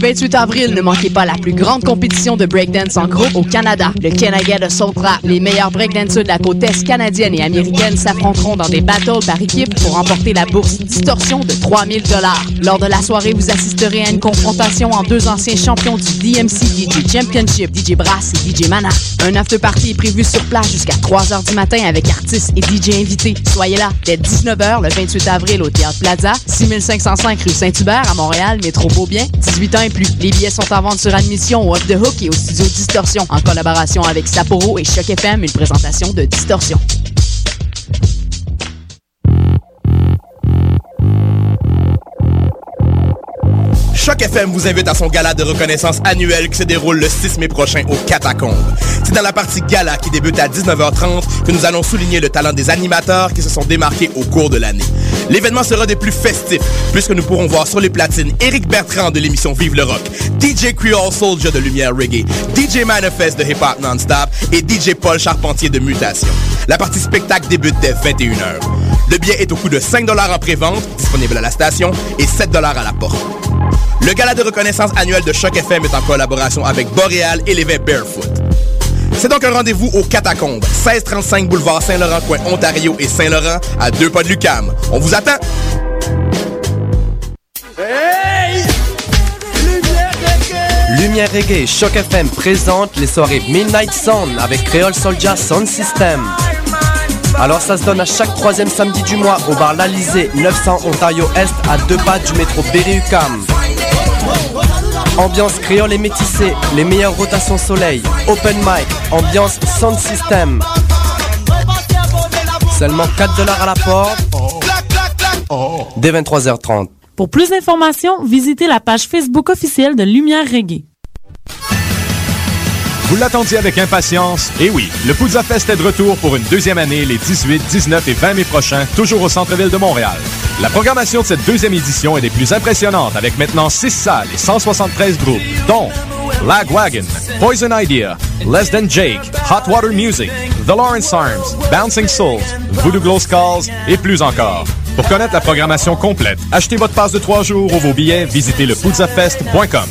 Le samedi 28 avril, ne manquez pas la plus grande compétition de breakdance en groupe au Canada. Le Canada de Soul. Les meilleurs breakdancers de la côte est canadienne et américaine s'affronteront dans des battles par équipe pour remporter la bourse Distorsion de 3000 dollars. Lors de la soirée, vous assisterez à une confrontation en deux anciens champions du DMC DJ Championship, DJ Brass et DJ Mana. Un after party est prévu sur place jusqu'à 3 h du matin avec artistes et DJ invités. Soyez là dès 19h le 28 avril au Théâtre Plaza, 6505 rue Saint-Hubert à Montréal, métro Beaubien, 18 ans et Les billets sont en vente sur admission au Off the Hook et au studio Distorsion en collaboration avec Sapporo et Choc FM, une présentation de Distorsion. FM vous invite à son gala de reconnaissance annuel qui se déroule le 6 mai prochain au Catacombes. C'est dans la partie gala qui débute à 19h30 que nous allons souligner le talent des animateurs qui se sont démarqués au cours de l'année. L'événement sera des plus festifs puisque nous pourrons voir sur les platines Eric Bertrand de l'émission Vive le Rock, DJ Creole Soldier de Lumière Reggae, DJ Manifest de Hip Hop Non-Stop et DJ Paul Charpentier de Mutation. La partie spectacle débute dès 21h. Le billet est au coût de 5 en pré-vente, disponible à la station, et 7 à la porte. Le gala de reconnaissance annuel de Choc FM est en collaboration avec Boréal et les Barefoot. C'est donc un rendez-vous au Catacombes, 1635 boulevard Saint-Laurent, coin Ontario et Saint-Laurent, à deux pas de Lucam. On vous attend! Hey! Lumière Reggae Choc FM présente les soirées Midnight Sound avec Creole Soldier Sound System. Alors ça se donne à chaque troisième samedi du mois au bar L'Alizé, 900 Ontario Est, à deux pas du métro Berry-UQAM. Ambiance créole et métissée, les meilleures rotations soleil, open mic, ambiance sound system. Seulement 4 dollars à la porte. Dès 23h30. Pour plus d'informations, visitez la page Facebook officielle de Lumière Reggae. Vous l'attendiez avec impatience? Et oui, le Poudza Fest est de retour pour une deuxième année les 18, 19 et 20 mai prochains, toujours au centre-ville de Montréal. La programmation de cette deuxième édition est des plus impressionnantes avec maintenant 6 salles et 173 groupes, dont Lagwagon, Poison Idea, Less Than Jake, Hot Water Music, The Lawrence Arms, Bouncing Souls, Voodoo Glow Skulls et plus encore. Pour connaître la programmation complète, achetez votre passe de 3 jours ou vos billets, visitez lepoudzafest.com.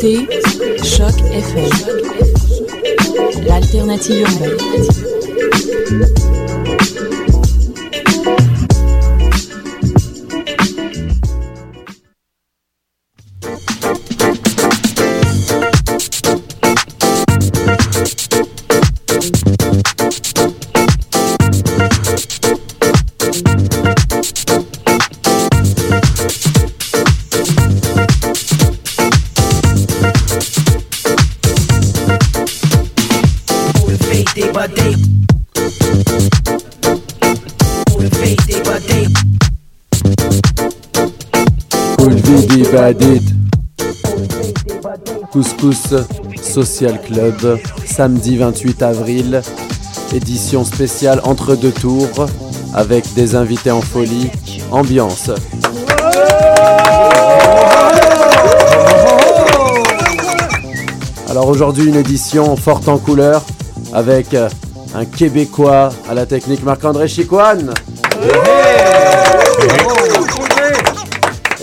écoutez Choc FM, l'alternative urbaine. Couscous Social Club, samedi 28 avril, édition spéciale entre deux tours, avec des invités en folie, ambiance. Alors aujourd'hui une édition forte en couleur, avec un Québécois à la technique Marc-André Chicoine.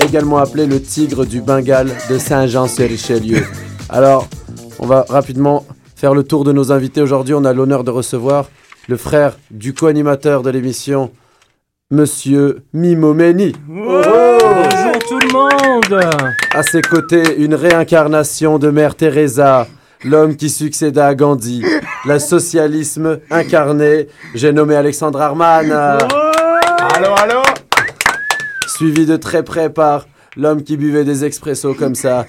Également appelé le tigre du Bengale de Saint-Jean-sur-Richelieu. Alors, on va rapidement faire le tour de nos invités. Aujourd'hui, on a l'honneur de recevoir le frère du co-animateur de l'émission, Monsieur Mimomeni. Bonjour tout le monde À ses côtés, une réincarnation de Mère Teresa, l'homme qui succéda à Gandhi, la socialisme incarné, j'ai nommé Alexandre Arman. Allô, allô suivi de très près par l'homme qui buvait des expressos comme ça,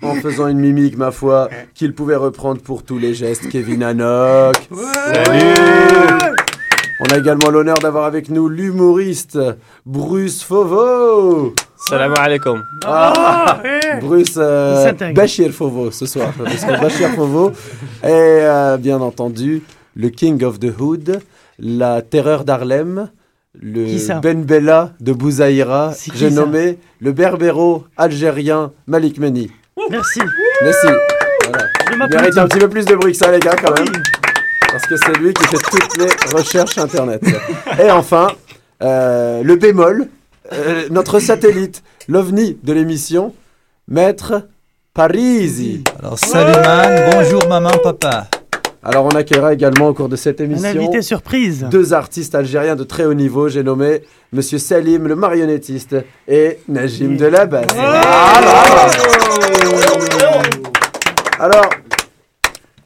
en faisant une mimique, ma foi, qu'il pouvait reprendre pour tous les gestes, Kevin Hannock. Salut On a également l'honneur d'avoir avec nous l'humoriste Bruce Fovo. Salam alaikum. Ah, Bruce euh, Bachir Fovo ce soir. Bachir Fovo. Et euh, bien entendu, le King of the Hood, la terreur d'Harlem, le Ben Bella de Bouzaïra, j'ai nommé le berbéro algérien Malik Meni. Merci. Merci. Voilà. Je Il mérite un petit peu plus de bruit que ça, les gars, quand même. Parce que c'est lui qui fait toutes les recherches Internet. Et enfin, euh, le bémol, euh, notre satellite, l'ovni de l'émission, Maître Parisi. Alors, salut man, bonjour maman, papa. Alors, on accueillera également au cours de cette émission invité surprise. deux artistes algériens de très haut niveau. J'ai nommé Monsieur Salim, le marionnettiste, et Najim de la basse. Voilà. Alors,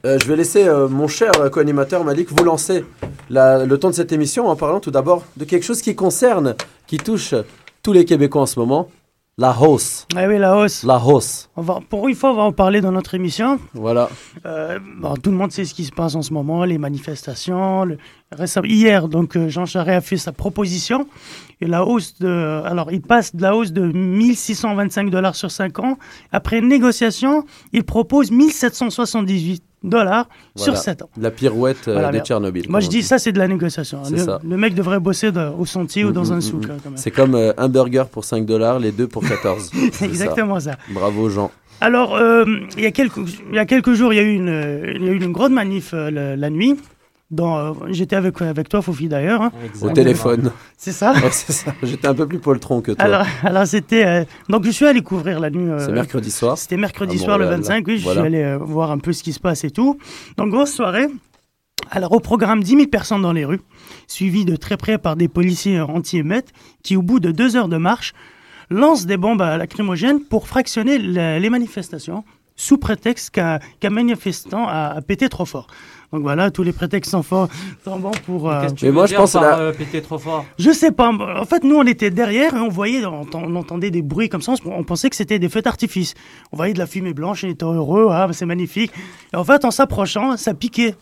euh, je vais laisser euh, mon cher co-animateur Malik vous lancer la- le temps de cette émission en parlant tout d'abord de quelque chose qui concerne, qui touche tous les Québécois en ce moment, la hausse. Ah oui, la hausse. La hausse. On va, pour une fois, on va en parler dans notre émission. Voilà. Euh, bon, tout le monde sait ce qui se passe en ce moment, les manifestations. le- hier, donc, euh, Jean Charest a fait sa proposition. Et la hausse de. Alors, il passe de la hausse de 1625 dollars sur 5 ans. Après négociation, il propose 1778 dollars sur Voilà. 7 ans. La pirouette euh, Voilà, de. Tchernobyl. Moi, je dis ça, c'est de la négociation. Le, ça. le mec devrait bosser de- au sentier ou dans Mm, un mm, souk. mm. hein, même. C'est comme euh, un burger pour 5 dollars, les deux pour 14. C'est exactement ça. Bravo Jean. Alors, euh, il, y a quelques, il y a quelques jours, il y a eu une, euh, il y a eu une grande manif euh, la nuit. Dans, euh, J'étais avec, avec toi, Fofi, d'ailleurs. hein. Au téléphone. C'est ça Ouais, c'est ça. J'étais un peu plus poltron que toi. Alors, alors c'était. euh, donc, je suis allé couvrir la nuit. euh, c'est mercredi soir. C'était mercredi soir, le Montréal, 25. Oui, je Voilà. suis allé euh, voir un peu ce qui se passe et tout. Donc, grosse soirée. Alors, au programme, 10 000 personnes dans les rues, suivies de très près par des policiers anti-émettes qui, au bout de deux heures de marche, lancent des bombes à lacrymogènes pour fractionner les manifestations sous prétexte qu'un manifestant a, a pété trop fort. Donc voilà, tous les prétextes sont, forts, sont bons pour... euh, Qu'est-ce que tu Mais veux moi, je pense par, la- euh, péter trop fort je sais pas. En fait, nous, on était derrière et on voyait, on, ent- on entendait des bruits comme ça. On, on pensait que c'était des feux d'artifice. On voyait de la fumée blanche, on était heureux. Ah, c'est magnifique. Et en fait, en s'approchant, ça piquait.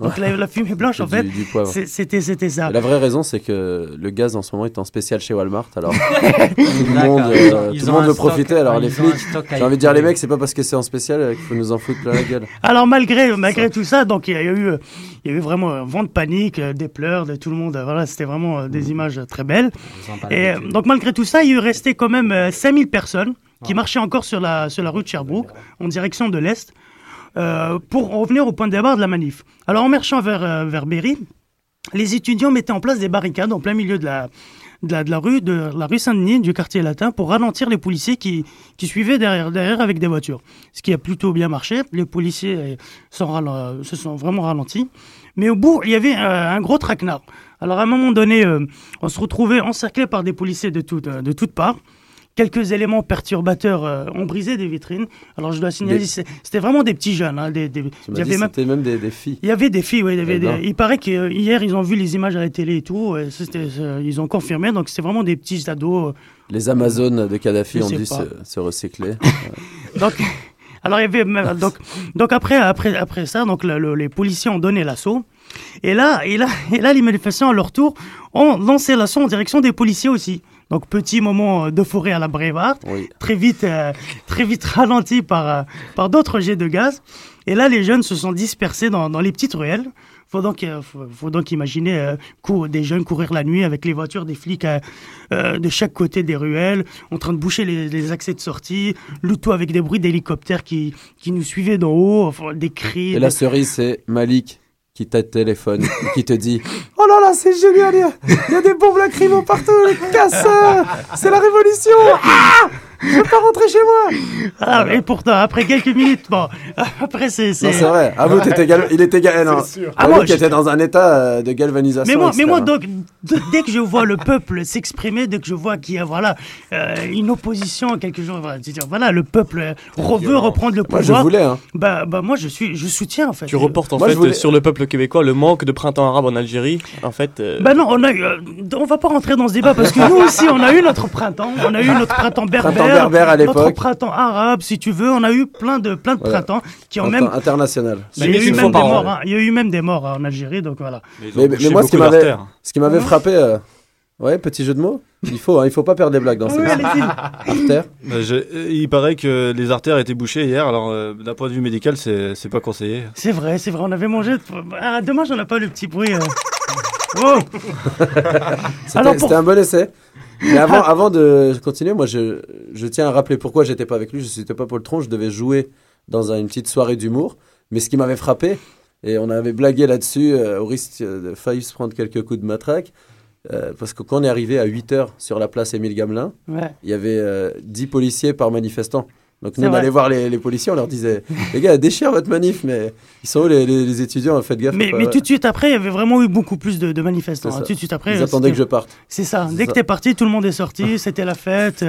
Donc la, la fumée blanche, en Du- fait, c'était c'était ça. Et La vraie raison, c'est que le gaz en ce moment est en spécial chez Walmart. Alors, tout le monde, euh, tout le ont monde veut profiter. Alors, les flics, j'ai envie de dire, les mecs, c'est pas parce que c'est en spécial qu'il faut nous en foutre plein la gueule. Alors malgré malgré tout ça, donc il y a eu il y a eu vraiment un vent de panique, euh, des pleurs de tout le monde. Voilà, c'était vraiment euh, des images euh, très belles. Et donc malgré tout ça, il y restait quand même euh, 5000 personnes qui marchaient encore sur la, sur la rue de Sherbrooke en direction de l'Est euh, pour revenir au point de départ de la manif. Alors en marchant vers, euh, vers Berry, les étudiants mettaient en place des barricades en plein milieu de la, de la, rue, de la rue Saint-Denis, du quartier latin, pour ralentir les policiers qui, qui suivaient derrière, derrière avec des voitures. Ce qui a plutôt bien marché. Les policiers euh, sont se sont vraiment ralentis. Mais au bout, il y avait un gros traquenard. Alors à un moment donné, on se retrouvait encerclé par des policiers de, toutes de toutes parts. Quelques éléments perturbateurs euh, ont brisé des vitrines. Alors je dois signaler, Des- c'était vraiment des petits jeunes. hein, des, des- Tu il y avait même- c'était même des, des filles. il y avait des filles, oui. Il, y avait des- il paraît qu'hier, ils ont vu les images à la télé et tout. et euh, ils ont confirmé. Donc, c'est vraiment des petits ados. euh. Les Amazones de Kadhafi ont dû se, se recycler. Donc, alors, il y avait. Donc, donc après, après, après ça, donc, le- le- les policiers ont donné l'assaut. Et là, et, là, et là, les manifestants, à leur tour, ont lancé l'assaut en direction des policiers aussi. Donc, petit moment euh, d'euphorie à la Brevard. Oui. très vite, euh, très vite ralenti par, euh, par d'autres jets de gaz. Et là, les jeunes se sont dispersés dans, dans les petites ruelles. Faut donc, euh, faut, faut donc imaginer des jeunes courir la nuit avec les voitures des flics de chaque côté des ruelles, en train de boucher les, les accès de sortie, le tout avec des bruits d'hélicoptères qui, qui nous suivaient d'en haut, enfin, des cris. Et la cerise, c'est Malik qui t'a téléphone qui te dit Oh là là, c'est génial, il y a- il y, a des bombes lacrymo partout, les casseurs C'est la révolution Ah Je veux pas rentrer chez moi Ah, et pourtant, après quelques minutes, bon, après c'est... Non, c'est vrai. Ah, vous, t'étais gal- il était gal... non. Ah, Ah, moi, était dans un état euh, de galvanisation. Mais moi, mais moi donc, dès que je vois le peuple s'exprimer, dès que je vois qu'il y a voilà, euh, une opposition, quelque chose, voilà, c'est-à-dire, voilà le peuple euh, re- veut reprendre le Moi, pouvoir, je voulais, hein. bah, bah, moi, je, suis, je soutiens, en fait. Tu reportes en Moi, fait voulais- sur le peuple québécois le manque de printemps arabe en Algérie. En fait, euh, Bah non, on a eu, euh, on va pas rentrer dans ce débat parce que nous aussi, on a eu notre printemps, on a eu notre printemps berbère, Printemps berbère à notre printemps arabe, si tu veux, on a eu plein de, plein de Voilà. printemps qui ont même, international. il y a eu une fois même des par an. morts, hein. il y a eu même des morts en Algérie, donc voilà. Mais, mais moi, ce qui m'avait, ce qui m'avait frappé, euh, ouais, petit jeu de mots. Il faut, hein, il faut pas perdre des blagues dans Oui, cette allez-y. artère. euh, je- il paraît que les artères étaient bouchées hier. Alors, euh, d'un point de vue médical, c'est c'est pas conseillé. C'est vrai, c'est vrai, on avait mangé. Ah, dommage, on n'a pas le petit bruit. euh. Oh C'était Alors, pour- c'était un bon essai. Mais avant, avant de continuer, moi, je, je tiens à rappeler pourquoi j'étais pas avec lui. Je n'étais pas Paul Tron. Je devais jouer dans un- une petite soirée d'humour. Mais ce qui m'avait frappé, et on avait blagué là-dessus, euh, au risque de failli se prendre quelques coups de matraque, euh, parce que quand on est arrivé à 8 heures sur la place Émile Gamelin, Ouais. il y avait euh, 10 policiers par manifestant. Donc nous, on vrai. allait voir les, les policiers, on leur disait Les gars, déchire votre manif, mais ils sont où les, les- les étudiants Faites gaffe. Mais, quoi. mais Ouais. tout de suite après, il y avait vraiment eu beaucoup plus de, de manifestants. Hein. Tout de suite après. Ils attendaient que je parte. C'est ça. Dès que ça. t'es parti, tout le monde est sorti. C'était la fête.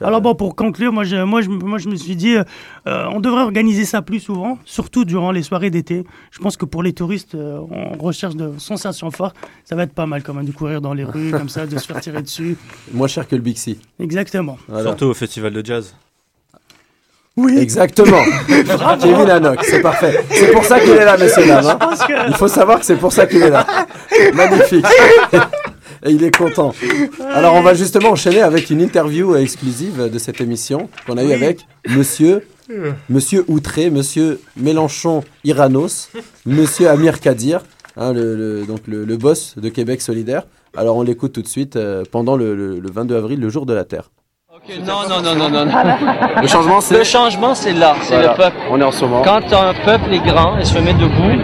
Alors bon, pour conclure, moi je, moi, je, moi, je me suis dit, euh, on devrait organiser ça plus souvent, surtout durant les soirées d'été. Je pense que pour les touristes euh, en recherche de sensations fortes, ça va être pas mal quand même de courir dans les rues comme ça, de se faire tirer dessus. Moins cher que le Bixi. Exactement. Voilà. Surtout au festival de jazz. Oui. Exactement. Kevin Hanock, c'est parfait. C'est pour ça qu'il est là, messieurs dames. hein. Il faut savoir que c'est pour ça qu'il est là. Magnifique. Et il est content. Alors, on va justement enchaîner avec une interview exclusive de cette émission qu'on a eue Oui. avec Monsieur, Monsieur Outré, Monsieur Mélenchon Iranos, Monsieur Amir Kadir, hein, le, le- donc le, le boss de Québec solidaire. Alors, on l'écoute tout de suite euh, pendant le 22 avril, le jour de la Terre. Non, non, non, non, non. non. Le changement, c'est Le changement, c'est là, c'est Voilà. le peuple. On est en ce moment. Quand un peuple est grand et se met debout,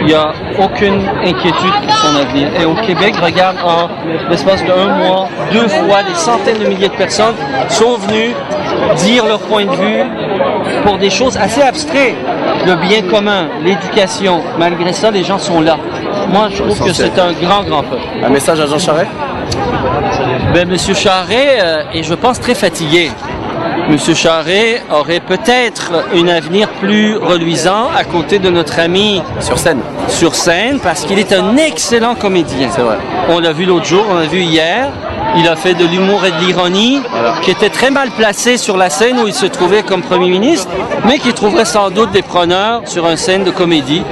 il n'y a aucune inquiétude pour son avenir. Et au Québec, regarde, en l'espace d'un mois, deux fois, des centaines de milliers de personnes sont venues dire leur point de vue pour des choses assez abstraites. Le bien commun, l'éducation. Malgré ça, les gens sont là. Moi, je trouve que Essentiel. c'est un grand, grand peuple. Un message à Jean Charest? Ben, Monsieur Charret euh, est, je pense, très fatigué. Monsieur Charret aurait peut-être un avenir plus reluisant à côté de notre ami sur scène. Sur scène, parce qu'il est un excellent comédien. C'est vrai. On l'a vu l'autre jour, on l'a vu hier. Il a fait de l'humour et de l'ironie, qui était très mal placé sur la scène où il se trouvait comme Premier ministre, mais qui trouverait sans doute des preneurs sur une scène de comédie.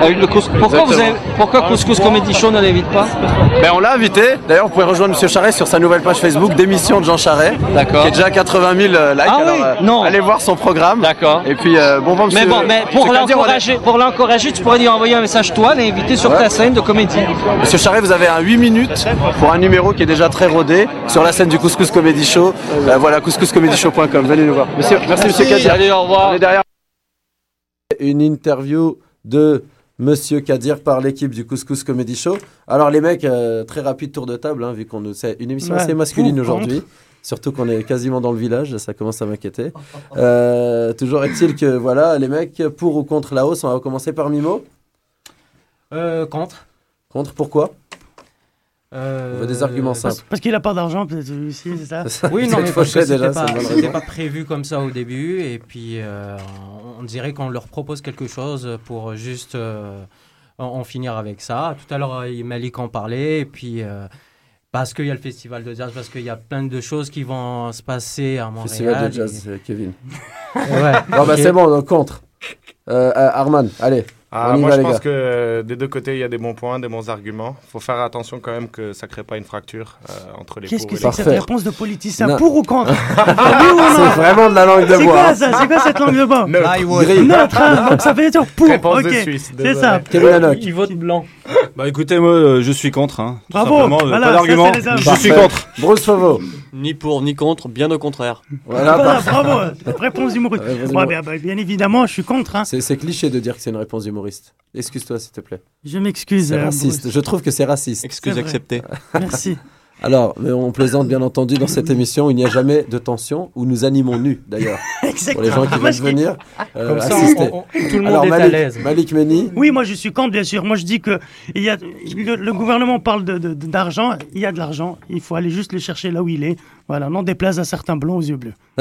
Avec le cous- pourquoi, vous avez- pourquoi Couscous Comedy Show ne l'invite pas Ben, on l'a invité. D'ailleurs, vous pouvez rejoindre Monsieur Charest sur sa nouvelle page Facebook d'émission de Jean. D'accord. Qui est déjà à 80 000 euh, likes. Ah oui, euh, non. Allez voir son programme. D'accord. Et puis, euh, bon vent, monsieur. Mais bon, mais pour l'encourager, pour l'encourager, tu pourrais lui envoyer un message toi, l'inviter sur Ouais. ta scène de comédie. Monsieur Charest, vous avez un 8 minutes pour un numéro qui est déjà très rodé sur la scène du Couscous Comedy Show. Euh, voilà, couscouscomedyshow.com. Venez nous voir. Monsieur, merci, Monsieur Kadir. Allez, au revoir. On est derrière. Une interview de Monsieur Kadir par l'équipe du Couscous Comedy Show. Alors les mecs, euh, très rapide tour de table, hein, vu qu'on nous c'est une émission Ouais, assez masculine aujourd'hui. Surtout qu'on est quasiment dans le village, ça commence à m'inquiéter. Euh, toujours est-il que voilà, les mecs, pour ou contre la hausse, on va commencer par Mimo. Euh, contre. Contre, pourquoi? Euh, On veut des arguments simples. Parce qu'il a pas d'argent, peut-être celui-ci, c'est ça Oui, non, mais parce que c'était déjà, pas, prévu comme ça au début, et puis euh, on, dirait qu'on leur propose quelque chose pour juste euh, en, en finir avec ça. Tout à l'heure, euh, Malik en parlait, et puis euh, parce qu'il y a le festival de jazz, parce qu'il y a plein de choses qui vont se passer à Montréal. Festival de et- jazz, euh, Kevin. Ouais, Non, bah c'est bon, donc contre. Euh, euh, Arman, allez, Ah, moi, va je pense gars. que euh, des deux côtés, il y a des bons points, des bons arguments. Il faut faire attention quand même que ça ne crée pas une fracture euh, entre les Qu'est-ce que c'est que cette réponse de politicien Non. Pour ou contre Oui ou non C'est vraiment de la langue de C'est bois. quoi ça C'est quoi cette langue de bois Gris. Neutre, hein, donc ça veut dire pour. Réponse de ok, Suisse, c'est ça. Il vote blanc. Bah écoutez, moi euh, je suis contre. Hein, tout Bravo, simplement, euh, voilà, pas d'argument. Je suis contre. Bruce Fauveau. Ni pour ni contre, bien au contraire. Voilà, bravo. Réponse humoriste. Bien, évidemment, je suis contre. hein. C'est c'est cliché de dire que c'est une réponse humoriste. Excuse-toi, s'il te plaît. Je m'excuse. C'est euh, raciste. Bruce. Je trouve que c'est raciste. Excuse acceptée. Merci. Alors, mais on plaisante bien entendu dans cette émission. Il n'y a jamais de tension où nous animons nus, d'ailleurs. Pour les gens qui veulent venir euh, Comme ça, assister. on- on- tout le monde Alors, est à Malik, l'aise. Malik Meni. Oui, moi je suis contre, bien sûr. Moi je dis que il y a, le, le gouvernement parle de- de- d'argent. il y a de l'argent. Il faut aller juste le chercher là où il est. Voilà, non déplaise à certains blonds aux yeux bleus.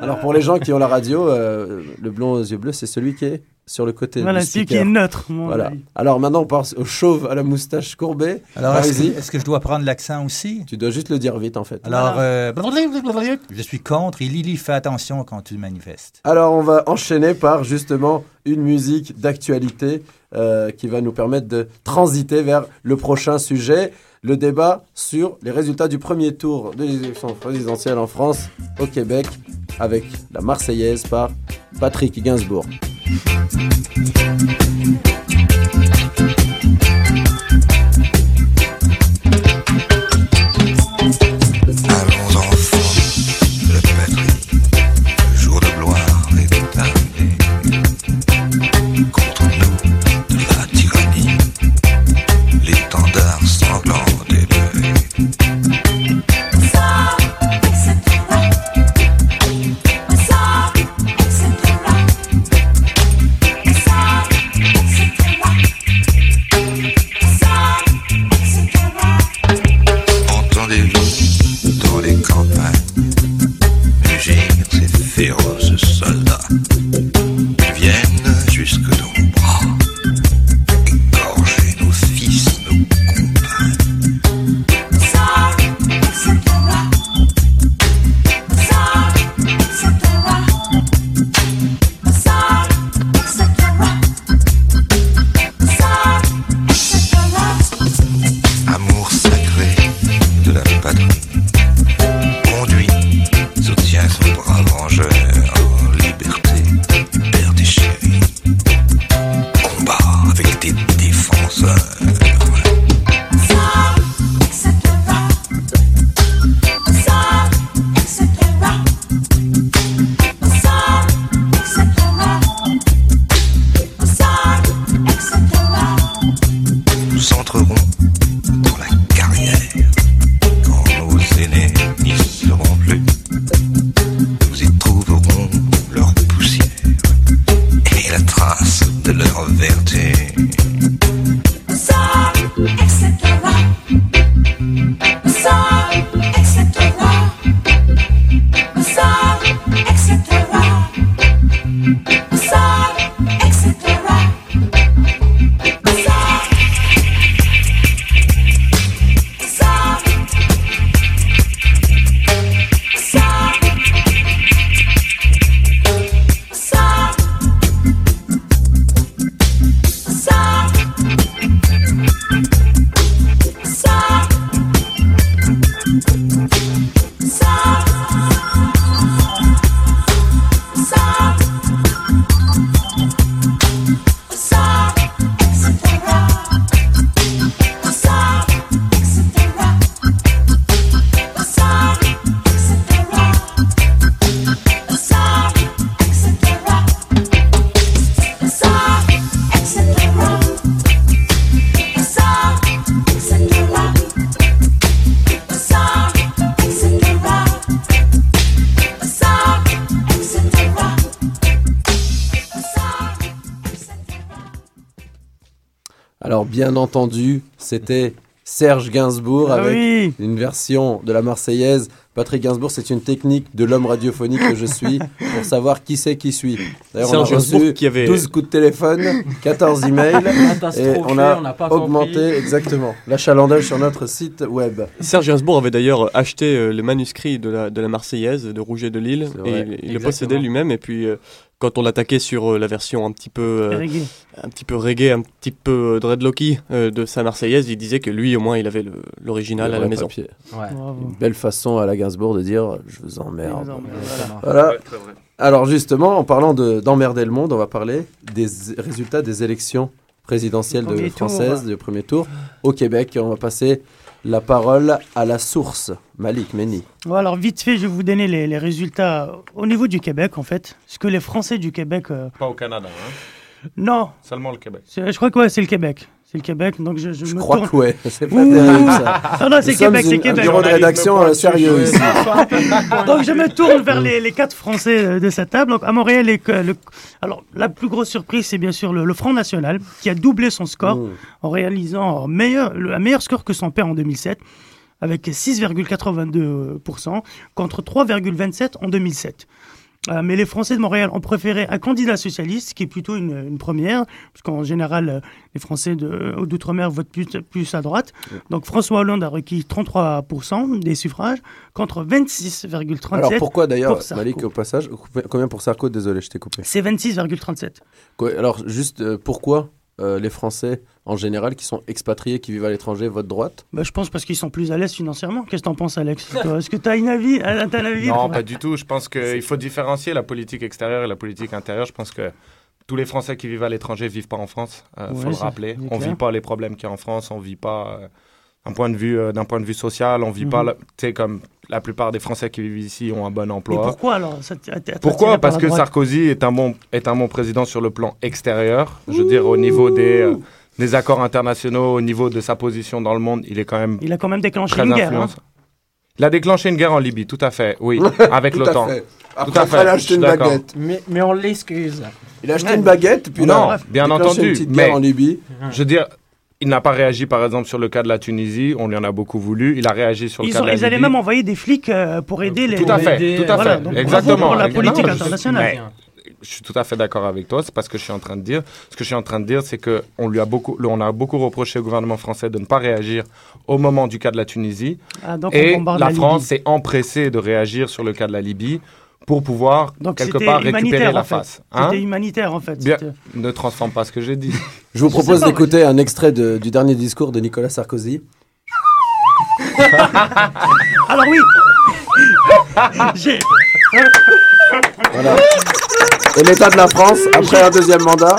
Alors, pour les gens qui ont la radio, euh, le blond aux yeux bleus, c'est celui qui est sur le côté Voilà, du celui qui est neutre. mon Voilà. avis. Alors maintenant, on passe au chauve à la moustache courbée. Alors, est-ce Allez-y. que, est-ce que je dois prendre l'accent aussi? Tu dois juste le dire vite, en fait. Alors, euh, je suis contre et Lily, fais attention quand tu manifestes. Alors, on va enchaîner par justement une musique d'actualité euh, qui va nous permettre de transiter vers le prochain sujet, le débat sur les résultats du premier tour de l'élection présidentielle en France, au Québec, avec la Marseillaise par Patrick Gainsbourg. Bien entendu, c'était Serge Gainsbourg Ah avec oui. une version de la Marseillaise. Patrick Gainsbourg, c'est une technique de l'homme radiophonique que je suis pour savoir qui c'est qui suit. D'ailleurs, on a Serge Gainsbourg reçu qui avait- 12 coups de téléphone, 14 emails et on a, on pas augmenté compris. exactement l'achalandage sur notre site web. Serge Gainsbourg avait d'ailleurs acheté euh, le manuscrit de la, de la Marseillaise de Rouget de Lille et il, il le possédait lui-même et puis euh, quand on l'attaquait sur euh, la version un petit peu euh, Reggae. un petit peu reggae, un petit peu euh, dreadlocky euh, de sa Marseillaise, il disait que lui au moins il avait l'original à la maison. Ouais. Une belle façon à la Gainsbourg de dire je vous emmerde. Je vous emmerde, Voilà. voilà. Ouais, très vrai. Alors justement, en parlant de- d'emmerder le monde, on va parler des résultats des élections présidentielles de Premier tour. françaises du premier tour au Québec. On va passer la parole à la source, Malik Meni. Ouais, alors vite fait, je vais vous donner les, les résultats au niveau du Québec en fait. Ce que les Français du Québec... euh, Pas au Canada, hein. Non, Seulement le Québec. je crois que ouais, c'est le Québec. C'est le Québec, donc je, je, Je me crois tourne... que ouais, c'est pas Ouh. terrible ça. Non, non, c'est Nous sommes Québec, c'est une- un Québec. bureau de rédaction euh, sérieux ici. Donc je me tourne vers les, les quatre Français euh, de cette table. Donc à Montréal, les- le- alors la plus grosse surprise, c'est bien sûr le, le Front National qui a doublé son score Mmh. en réalisant un meilleur, le- un meilleur score que son père en 2007, avec 6,82% contre 3,27 en 2007. Euh, mais les Français de Montréal ont préféré un candidat socialiste, ce qui est plutôt une, une première, parce qu'en général, euh, les Français de- d'outre-mer votent plus, plus à droite. Donc François Hollande a requis 33% des suffrages contre 26,37%. Alors pourquoi d'ailleurs, pour. Malik, au passage, combien pour Sarko? Désolé, je t'ai coupé. C'est 26,37. Quoi- Alors juste, euh, pourquoi? Euh, les Français en général qui sont expatriés, qui vivent à l'étranger, votent droite Bah, je pense parce qu'ils sont plus à l'aise financièrement. Qu'est-ce que t'en penses, Alex Est-ce que t'as un avis, un, avis Non, pas du tout. Je pense qu'il faut différencier la politique extérieure et la politique intérieure. Je pense que tous les Français qui vivent à l'étranger vivent pas en France. Il Ouais, faut le rappeler. On clair. vit pas les problèmes qu'il y a en France. On vit pas euh, d'un point de vue euh, d'un point de vue social. On vit Mhm. pas. le- Tu sais comme la plupart des Français qui vivent ici ont un bon Mais emploi. pourquoi alors Pourquoi? Parce que Sarkozy est un bon est un bon président sur le plan extérieur. Je veux dire au niveau des euh, des accords internationaux, au niveau de sa position dans le monde, il est quand même Il a quand même déclenché très une guerre. hein. Il a déclenché une guerre en Libye, tout à fait, oui, avec Tout à l'OTAN. fait. Tout Après, à fait. il a acheté une baguette. Mais, mais on l'excuse. Il a acheté une baguette, puis non, là, bien entendu, une petite mais guerre en Libye. je veux dire, il n'a pas réagi, par exemple, sur le cas de la Tunisie. On lui en a beaucoup voulu. Il a réagi sur le Ils, cas ont- de la ils allaient même envoyer des flics euh, pour aider les. Tout à fait, aider- tout à voilà, fait, donc exactement. Pour la Non, politique je- internationale. mais je suis tout à fait d'accord avec toi. C'est pas ce que je suis en train de dire. Ce que je suis en train de dire, c'est que on lui a beaucoup, on a beaucoup reproché au gouvernement français de ne pas réagir au moment du cas de la Tunisie. Ah, donc on et la la France s'est empressée de réagir sur le cas de la Libye pour pouvoir Donc quelque c'était part récupérer humanitaire la face. Hein C'était humanitaire en fait. Bien, ne transforme pas ce que j'ai dit. Je vous propose d'écouter un extrait de- du dernier discours de Nicolas Sarkozy. Alors oui. J'ai. Voilà. Et l'état de la France après un deuxième mandat.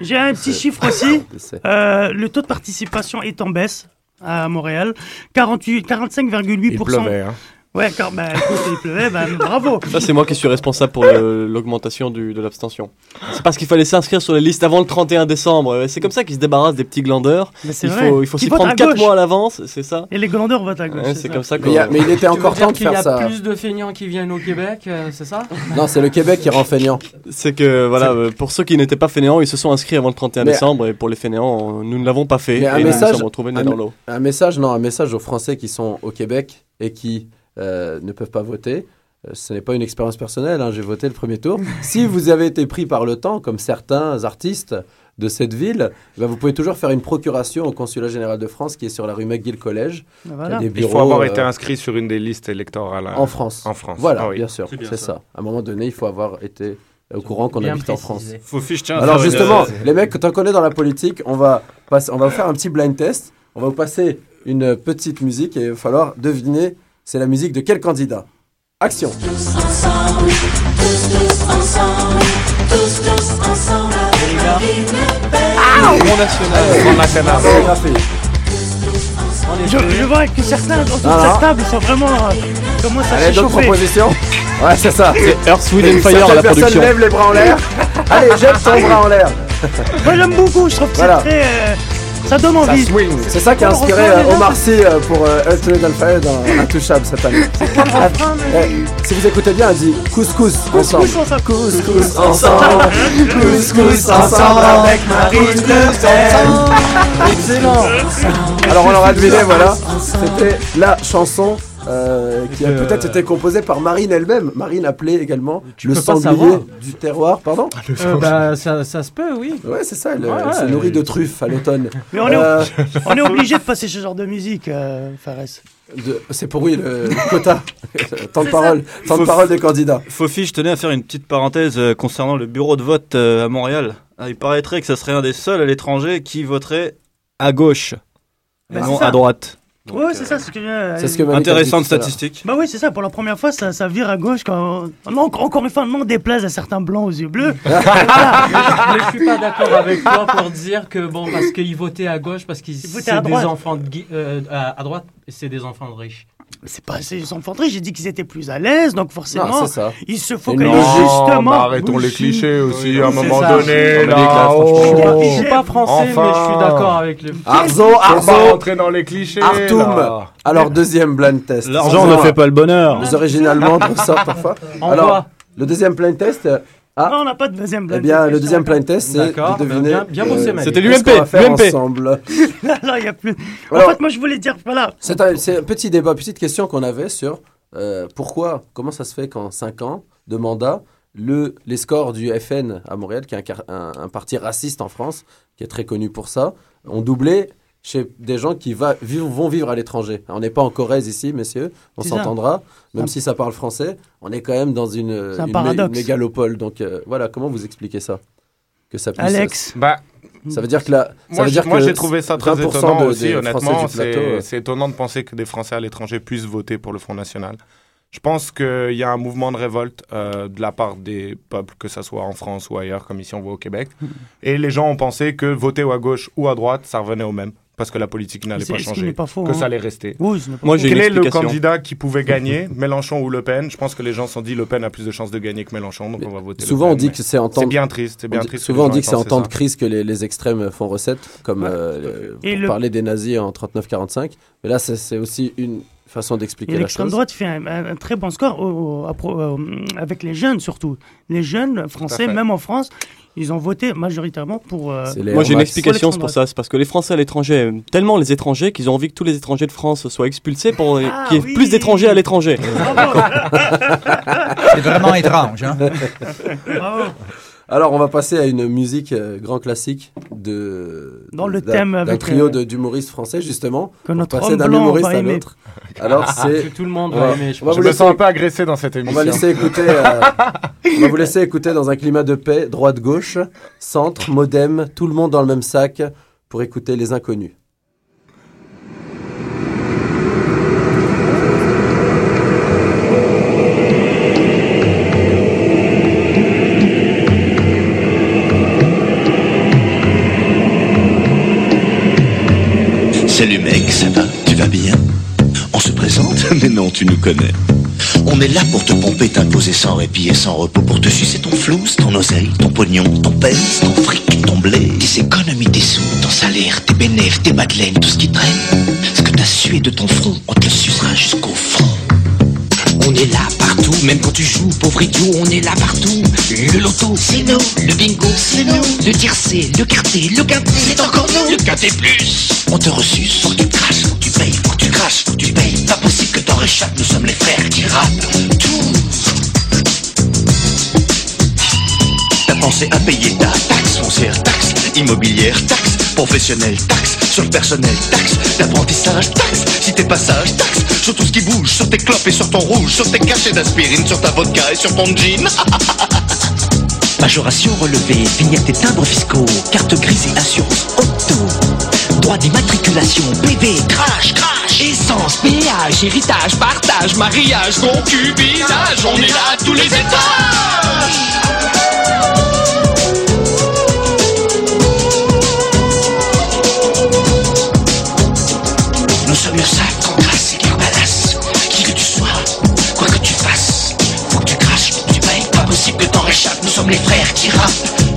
J'ai un petit chiffre aussi. Euh, le taux de participation est en baisse à Montréal. 48, 45,8%. Il. Ouais, quand, bah, écoute, il pleuvait, bah, bravo. Ça, c'est moi qui suis responsable pour l'augmentation de l'abstention. C'est parce qu'il fallait s'inscrire sur les listes avant le 31 décembre. C'est comme ça qu'ils se débarrassent des petits glandeurs. Mais Il vrai. faut, il s'y prendre à 4 gauche. mois à l'avance, c'est ça Et les glandeurs votent à gauche. Ouais, c'est comme ça Mais il y a- mais il était Tu veux encore dire temps de qu'il y faire a ça. plus de feignants qui viennent au Québec, euh, c'est ça? Non, c'est le Québec qui rend feignant. C'est que, voilà, euh, pour ceux qui n'étaient pas fainéants, ils se sont inscrits avant le 31 Mais- décembre. Et pour les fainéants, nous ne l'avons pas fait. Mais un et nous nous message, sommes retrouvés un, dans l'eau. un message, non, un message aux Français qui sont au Québec et qui ne peuvent pas voter. Euh, Ce n'est pas une expérience personnelle, hein, j'ai voté le premier tour. si vous avez été pris par le temps, comme certains artistes de cette ville, eh ben, vous pouvez toujours faire une procuration au Consulat Général de France qui est sur la rue McGill Collège. qui a Voilà. des Il bureaux, faut avoir euh, été inscrit sur une des listes électorales. hein. en France. En France. Voilà, Ah oui. bien sûr, C'est ça. ça. À un moment donné, il faut avoir été au courant qu'on habite en France. Faut fiche, tiens, Alors une- justement, les mecs, tant qu'on est dans la politique, on va, passer- on va vous faire un petit blind test. On va vous passer une petite musique et il va falloir deviner c'est la musique de quel candidat? Action ensemble, tous, tous ensemble, tous, tous ensemble, Pen. Ah, Front National. Front National. Je, je vois que certains autour de Ah, cette table sont vraiment. euh, commencent à Allez, d'autres s'échauffer. propositions? Ouais, c'est ça. C'est Earth, Wind and Fire à la certaines personnes production. lèvent les bras en l'air. Allez, jette ton bras en l'air. Moi j'aime beaucoup, je trouve que Voilà. c'est très. euh, ça donne Ça envie. swing. C'est ça qui a inspiré euh, Omar Sy euh, pour euh, Wind and Fire dans Intouchable cette année. Ah, eh, si vous écoutez bien, elle dit couscous ensemble. Couscous ensemble. Couscous ensemble. Couscous ensemble avec Marine Le Pen. Excellent. Alors on l'aura deviné, voilà. C'était la chanson euh, qui a Euh, peut-être été composée par Marine elle-même. Marine appelée également le sanglier du terroir. Pardon Euh, bah, ça, ça se peut, oui. Ouais, c'est ça, elle, Ouais, elle se ouais. nourrit de truffes à l'automne. Mais on est, Euh, on est obligé de passer ce genre de musique, euh, Fares. de- C'est pour oui, le, le quota. temps de parole, temps de parole des candidats. Fofi, je tenais à faire une petite parenthèse concernant le bureau de vote à Montréal. Ah, il paraîtrait que ça serait un des seuls à l'étranger qui voterait à gauche, et Bah, non à droite. Ouais, c'est ça. C'est ce C'est ce que Intéressante statistique. Bah oui, c'est ça. Pour la première fois, ça, ça vire à gauche. Quand... Non, encore, une fois, non déplaise à certains blancs aux yeux bleus. mais, je, mais je suis pas d'accord avec toi pour dire que bon parce qu'ils votaient à gauche parce qu'ils c'est à des enfants de euh, à, à droite c'est des enfants de riches. C'est pas ces enfants très, j'ai dit qu'ils étaient plus à l'aise, donc forcément, Non, c'est ça. ils se focalisent Non, justement. bah, arrêtons les clichés aussi Oui, à un moment ça. donné. Là, les oh. Je suis pas- français, mais je suis Enfin. d'accord avec le. Arzo, On va Arzo, rentrer dans les clichés. Artoum. là. Alors, deuxième blind test. L'argent ne fait pas le bonheur. Les originales ressortent parfois. En Alors, quoi? le deuxième blind test. Euh, Ah, Non, on n'a pas de deuxième eh blague. bien, le deuxième blind test, c'est D'accord, de deviner. bien- bien bossé, Malik. C'était l'UMP, l'UMP. ensemble. Là, il y a plus. Alors- en fait, moi, je voulais dire, voilà. C'est un, petit débat, petite question qu'on avait sur euh, pourquoi, comment ça se fait qu'en 5 ans de mandat, le, les scores du FN à Montréal, qui est un- un parti raciste en France, qui est très connu pour ça, ont doublé chez des gens qui va, vivent- vont vivre à l'étranger. On n'est pas en Corrèze ici, messieurs, on s'entendra, même Un- si ça parle français, on est quand même dans une, C'est un une mé- paradoxe. mégalopole. Donc euh, voilà, comment vous expliquez ça? Que ça puisse, Alex. Bah, Ça veut dire que là, ça Moi, veut je- dire moi que j'ai trouvé ça très 20% étonnant de- aussi, des honnêtement. Euh, C'est étonnant de penser que des Français à l'étranger puissent voter pour le Front National. Je pense qu'il y a un mouvement de révolte euh, de la part des peuples, que ce soit en France ou ailleurs, comme ici on voit au Québec. Et les gens ont pensé que voter ou à gauche ou à droite, ça revenait au même. Parce que la politique n'allait pas changer. pas faux, que hein. ça allait rester. Oui, pas Moi, Quel est le candidat qui pouvait gagner, Mélenchon ou Le Pen? Je pense que les gens se sont dit Le Pen a plus de chances de gagner que Mélenchon, donc on va voter Souvent, Le on dit que c'est en temps C'est bien triste, c'est bien on dit- triste. Souvent, on dit que c'est en temps de crise que les, les extrêmes font recette, comme euh, pour le- parler des nazis en 39-45. Mais là, c'est aussi une façon d'expliquer la l'extrême chose. droite fait un, un- un très bon score au- au- euh, avec les jeunes surtout. Les jeunes français, même en France, ils ont voté majoritairement pour. euh, Moi j'ai une explication pour c'est pour ça, c'est parce que les Français à l'étranger aiment tellement les étrangers qu'ils ont envie que tous les étrangers de France soient expulsés pour Ah qu'il y ait plus d'étrangers à l'étranger. C'est vraiment étrange. Hein? Alors, on va passer à une musique euh, grand classique de Dans le d'un- thème d'un avec, trio euh, de- d'humoristes français justement. que notre passer homme d'un blanc humoriste va à aimer. l'autre. Alors, c'est Que tout le monde on va aimer, je on va pense. vous Je me laisser- sens un peu agressé dans cette On émission. va laisser écouter. euh, on va vous laisser écouter dans un climat de paix, droite gauche, centre, modem, tout le monde dans le même sac pour écouter les inconnus. Nous connais. On est là pour te pomper, t'imposer sans répit et sans repos, pour te sucer ton flouze, ton oseille, ton pognon, ton pèse, ton fric, ton blé, tes économies, tes sous, ton salaire, tes bénéfices, tes madeleines, tout ce qui traîne. Ce que t'as sué de ton front, on te le sucera jusqu'au fond. On est là partout, même quand tu joues, pauvre idiot, on est là partout. Le loto, c'est nous. Le bingo, c'est nous. Le tiercé, le quartier, le quintet, c'est encore nous. Le quintet plus. On te ressuce, faut que tu craches, tu payes, faut que tu craches, Pas possible que t'en réchappes, nous sommes les frères qui rappent tout. T'as pensé à payer ta taxe foncière, taxe immobilière, taxe professionnelle, taxe sur le personnel, taxe d'apprentissage, taxe si t'es passage, taxe sur tout ce qui bouge, sur tes clopes et sur ton rouge, sur tes cachets d'aspirine, sur ta vodka et sur ton jean. Majoration relevée, vignettes et timbres fiscaux, carte grise et assurance auto. Droit d'immatriculation, PV, crash, crash. Péage, héritage, partage, mariage, concubinage. On est là à tous les étages. Nous sommes le sac en grâce et carbalasse. Qui que tu sois, quoi que tu fasses, faut que tu craches, que tu payes. Pas possible que t'en réchappes, nous sommes les frères qui rappent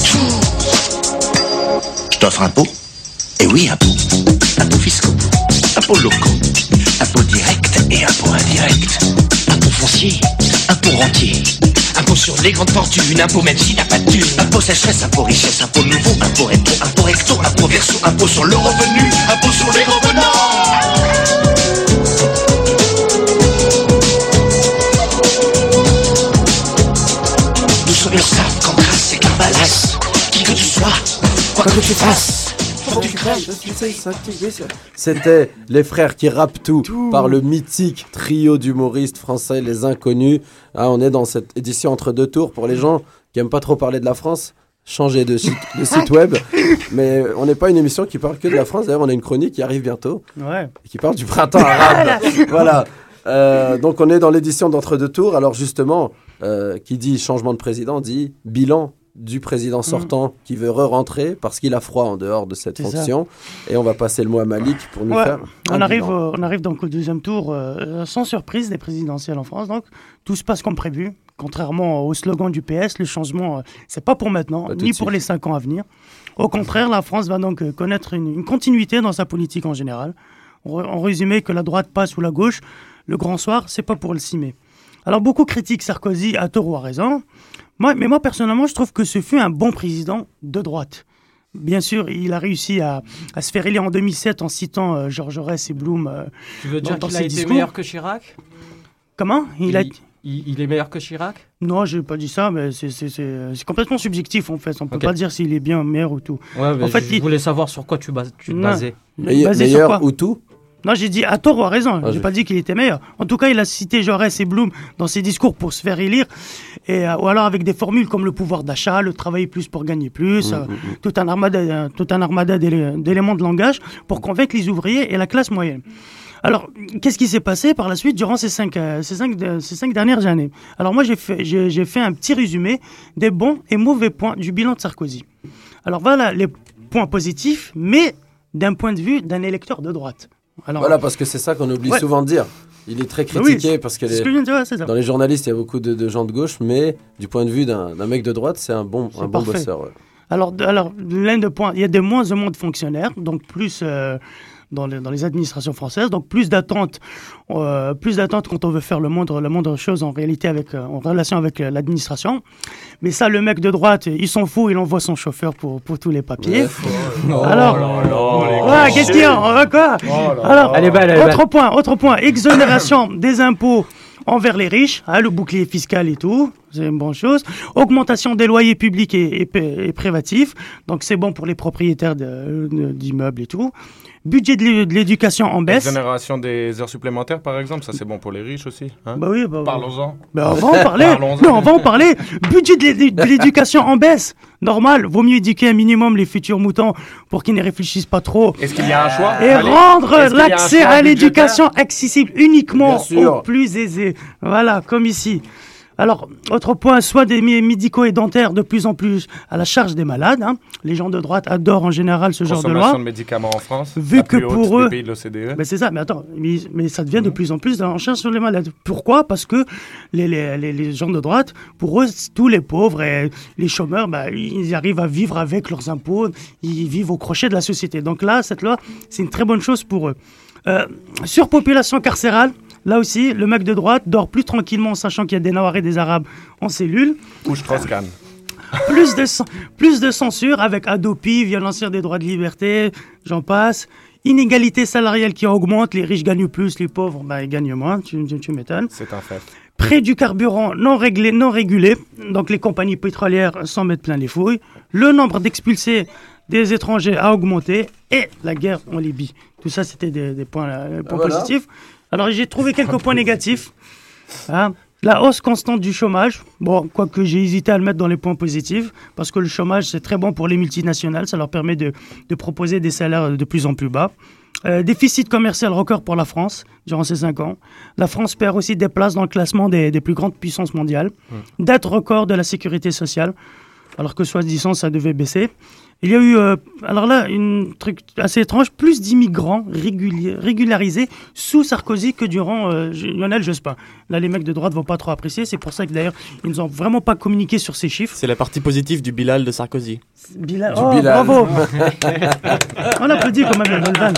tout. Je t'offre un pot Eh oui, un pot. Impôts fiscaux, impôts locaux, rentiers. Impôts sur les grandes fortunes, impôts même si t'as pas de thunes. Impôts sécheresse, impôts richesse, impôts nouveaux, impôts rétro, impôts recto, impôts verso, impôts sur le revenu, impôts sur les revenants. Nous sommes l'URSSAF, Cancras et Carvalas. Qui que tu sois, quoi que tu fasses. C'était les frères qui rappent tout, par le mythique trio d'humoristes français Les Inconnus. Ah, on est dans cette édition entre deux tours pour les gens qui aiment pas trop parler de la France. Changer de site, de site web, mais on n'est pas une émission qui parle que de la France. D'ailleurs, on a une chronique qui arrive bientôt, Ouais. qui parle du printemps arabe. voilà. Euh, donc, on est dans l'édition d'entre deux tours. Alors, justement, euh, qui dit changement de président dit bilan du président sortant qui veut re-rentrer parce qu'il a froid en dehors de cette ça. fonction. Et on va passer le mot à Malik pour nous Ouais, faire. on, arrive, on arrive donc au deuxième tour euh, sans surprise des présidentielles en France. Donc tout se passe comme prévu. Contrairement au slogan du PS, le changement, euh, c'est pas pour maintenant, Pas ni pour les cinq ans à venir. Au contraire, la France va donc euh, connaître une, une continuité dans sa politique en général. En, en résumé, que la droite passe ou la gauche, le grand soir, c'est pas pour le 6 mai. Alors beaucoup critiquent Sarkozy à tort ou à raison. Moi, mais moi, personnellement, je trouve que ce fut un bon président de droite. Bien sûr, il a réussi à, à se faire élire en 2007 en citant euh, Georges Jaurès et Blum. euh, Tu veux dire qu'il a été discours. meilleur que Chirac? Comment? Il, a... il, est meilleur que Chirac? Non, j'ai pas dit ça, mais c'est- c'est c'est- c'est complètement subjectif en fait. On peut Ok. pas dire s'il est bien meilleur ou tout. Ouais, mais en fait, je il- voulais savoir sur quoi tu, bas- tu te basais. Meilleur- basé sur meilleur quoi? ou tout? Non, j'ai dit à tort ou à raison. Ah, j'ai pas dit qu'il était meilleur. En tout cas, il a cité Jaurès et Blum dans ses discours pour se faire élire, et euh, ou alors avec des formules comme le pouvoir d'achat, le travailler plus pour gagner plus, Mmh, euh, mmh, tout un armada, euh, tout un armada d'élé- d'éléments de langage pour convaincre les ouvriers et la classe moyenne. Alors, qu'est-ce qui s'est passé par la suite durant ces cinq, ces cinq, ces cinq dernières années? Alors moi, j'ai fait, j'ai fait un petit résumé des bons et mauvais points du bilan de Sarkozy. Alors voilà les points positifs, mais d'un point de vue d'un électeur de droite. Alors, Voilà, parce que c'est ça qu'on oublie Ouais. souvent de dire. Il est très oui, critiqué parce que les- que dire, ouais, ça. dans les journalistes, il y a beaucoup de, de gens de gauche, mais du point de vue d'un mec de droite, c'est un bon, un bon bosseur. ouais. Alors, alors l'un des points, il y a de moins en moins de fonctionnaires, donc plus, euh, dans les, dans les administrations françaises. Donc plus d'attentes, euh, plus d'attentes quand on veut faire le moindre, la moindre chose en réalité avec, euh, en relation avec euh, l'administration. Mais ça, le mec de droite, il s'en fout, il envoie son chauffeur pour, pour tous les papiers. Alors, Ouais, qu'est-ce qu'il y a On va quoi Alors, est belle, elle est autre point, autre point, exonération des impôts envers les riches, hein, le bouclier fiscal et tout, c'est une bonne chose. Augmentation des loyers publics et, et, et privatifs, donc c'est bon pour les propriétaires d'immeubles et tout. Budget de l'é- de l'éducation en baisse. Exonération des heures supplémentaires, par exemple, ça c'est bon pour les riches aussi. hein? Bah oui, bah- Parlons-en. On va en parler. Parlons-en. Non, on va en parler. Budget de l'é- de l'éducation en baisse. Normal. Vaut mieux éduquer un minimum les futurs moutons pour qu'ils ne réfléchissent pas trop. Est-ce qu'il y a un choix? Et Allez. rendre l'accès à l'éducation accessible uniquement aux plus aisés. Voilà, comme ici. Alors, autre point, soit des mé- médicaux et dentaires de plus en plus à la charge des malades. hein. Les gens de droite adorent en général ce genre de Consommation loi. de médicaments en France, Vu la que plus haute pour des eux, pays de l'OCDE. Ben, c'est ça, mais attends, mais, mais ça devient de Mhm. plus en plus en charge sur les malades. Pourquoi? Parce que les, les, les, les gens de droite, pour eux, tous les pauvres et les chômeurs, ben, ils arrivent à vivre avec leurs impôts, ils vivent au crochet de la société. Donc là, cette loi, c'est une très bonne chose pour eux. Euh, surpopulation carcérale, là aussi, le mec de droite dort plus tranquillement en sachant qu'il y a des Noirs et des Arabes en cellule. Ou Strauss-Kahn. plus, de, plus de censure avec Adopi, violation des droits de liberté, j'en passe. Inégalité salariale qui augmente, les riches gagnent plus, les pauvres bah, ils gagnent moins, tu, tu- tu m'étonnes. C'est un fait. Prix du carburant non réglé, non régulé, donc les compagnies pétrolières s'en mettent plein les fouilles. Le nombre d'expulsés des étrangers a augmenté et la guerre en Libye. Tout ça, c'était des, des points, euh, des points voilà. positifs. Alors j'ai trouvé quelques points négatifs. Hein. La hausse constante du chômage, bon, quoique j'ai hésité à le mettre dans les points positifs, parce que le chômage, c'est très bon pour les multinationales, ça leur permet de, de proposer des salaires de plus en plus bas. Euh, déficit commercial record pour la France durant ces cinq ans. La France perd aussi des places dans le classement des, des plus grandes puissances mondiales. Date record de la sécurité sociale, alors que soi-disant ça devait baisser. Il y a eu, euh, alors là, une truc assez étrange, plus d'immigrants régularisés sous Sarkozy que durant euh, Lionel Jospin. Là, les mecs de droite vont pas trop apprécier. C'est pour ça que d'ailleurs, ils nous ont vraiment pas communiqué sur ces chiffres. C'est la partie positive du Bilal de Sarkozy. Bilal- oh, bravo On applaudit quand même la bonne vanne.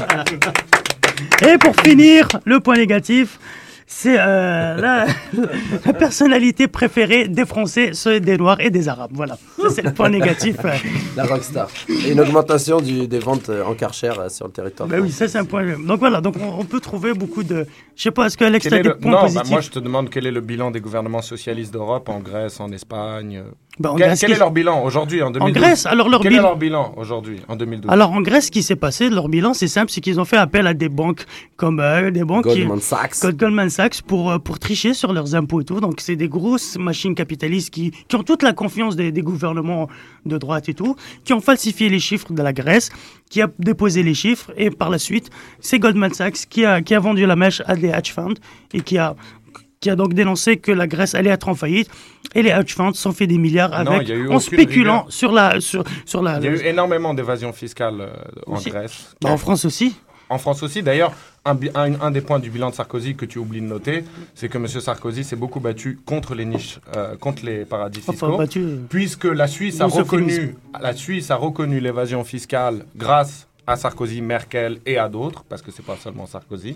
Et pour finir, le point négatif, c'est euh, la, la personnalité préférée des Français, ceux des Noirs et des Arabes. Voilà, c'est le point négatif. euh. La rockstar. Et une augmentation du- des ventes euh, en Karcher euh, sur le territoire. Ben oui, ça c'est un point. Donc voilà, donc on, on peut trouver beaucoup de. Je sais pas, est-ce que Alex, des le- points Non, bah, moi je te demande quel est le bilan des gouvernements socialistes d'Europe en Grèce, en Espagne. Bah, en quel Grèce, quel est leur bilan aujourd'hui en 2012 Grèce, alors leur Quel bilan- est leur bilan aujourd'hui en 2012 Alors en Grèce, ce qui s'est passé, leur bilan, c'est simple, c'est qu'ils ont fait appel à des banques comme euh, des banques Goldman qui, Sachs. comme Goldman Sachs pour euh, pour tricher sur leurs impôts et tout. Donc c'est des grosses machines capitalistes qui, qui ont toute la confiance des, des gouvernements de droite et tout, qui ont falsifié les chiffres de la Grèce, qui a déposé les chiffres et par la suite, c'est Goldman Sachs qui a qui a vendu la mèche à des hedge funds et qui a qui a donc dénoncé que la Grèce allait être en faillite et les hedge funds s'en fait des milliards avec en spéculant rigueur. sur la sur sur la Il y a eu énormément d'évasion fiscale euh, en Aussi. Grèce. Bah, en France aussi. En France aussi. D'ailleurs, un, bi- un- un des points du bilan de Sarkozy que tu oublies de noter, c'est que M. Sarkozy s'est beaucoup battu contre les niches, euh, contre les paradis Enfin, fiscaux. battu, euh, Puisque la Suisse, a reconnu, la Suisse a reconnu l'évasion fiscale grâce à Sarkozy, Merkel et à d'autres, parce que c'est pas seulement Sarkozy,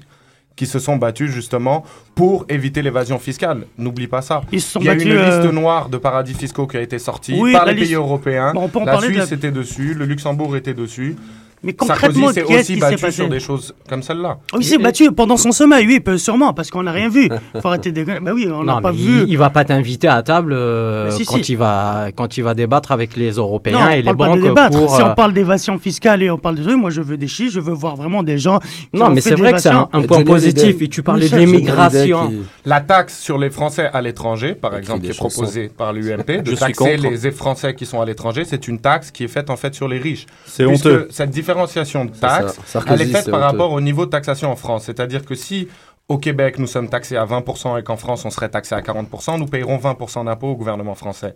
qui se sont battus justement pour éviter l'évasion fiscale. N'oublie pas ça. Ils se sont Il y a battus, une euh, liste noire de paradis fiscaux qui a été sortie Oui, par les liste- pays européens. Bon, on peut en la de Suisse était dessus, le Luxembourg était dessus. Mais Sarkozy concrètement, s'est qu'est-ce aussi qui s'est battu passé sur des choses comme celle-là. Oui, c'est battu pendant son sommeil, oui, peut- sûrement, parce qu'on n'a rien vu. Faut arrêter de déconner. Bah oui, on n'a Non, pas mais vu. il, il va pas t'inviter à table euh, si, quand, si. Il va, quand il va débattre avec les Européens Non, et on les parle pas de banques débattre. pour. Si euh, on parle d'évasion fiscale et on parle de trucs, moi je veux des chiffres, je veux voir vraiment des gens. qui Non, mais c'est de vrai que c'est un, point positif. Et tu parlais de l'immigration. La taxe sur les Français à l'étranger, par exemple, qui est proposée par l'UMP, de taxer les Français qui sont à l'étranger, c'est une taxe qui est faite en fait sur les riches. C'est honteux. Cette différenciation de taxes, elle est faite par rapport au niveau de taxation en France. C'est-à-dire que si au Québec nous sommes taxés à 20% et qu'en France on serait taxé à 40%, nous payerons 20% d'impôts au gouvernement français.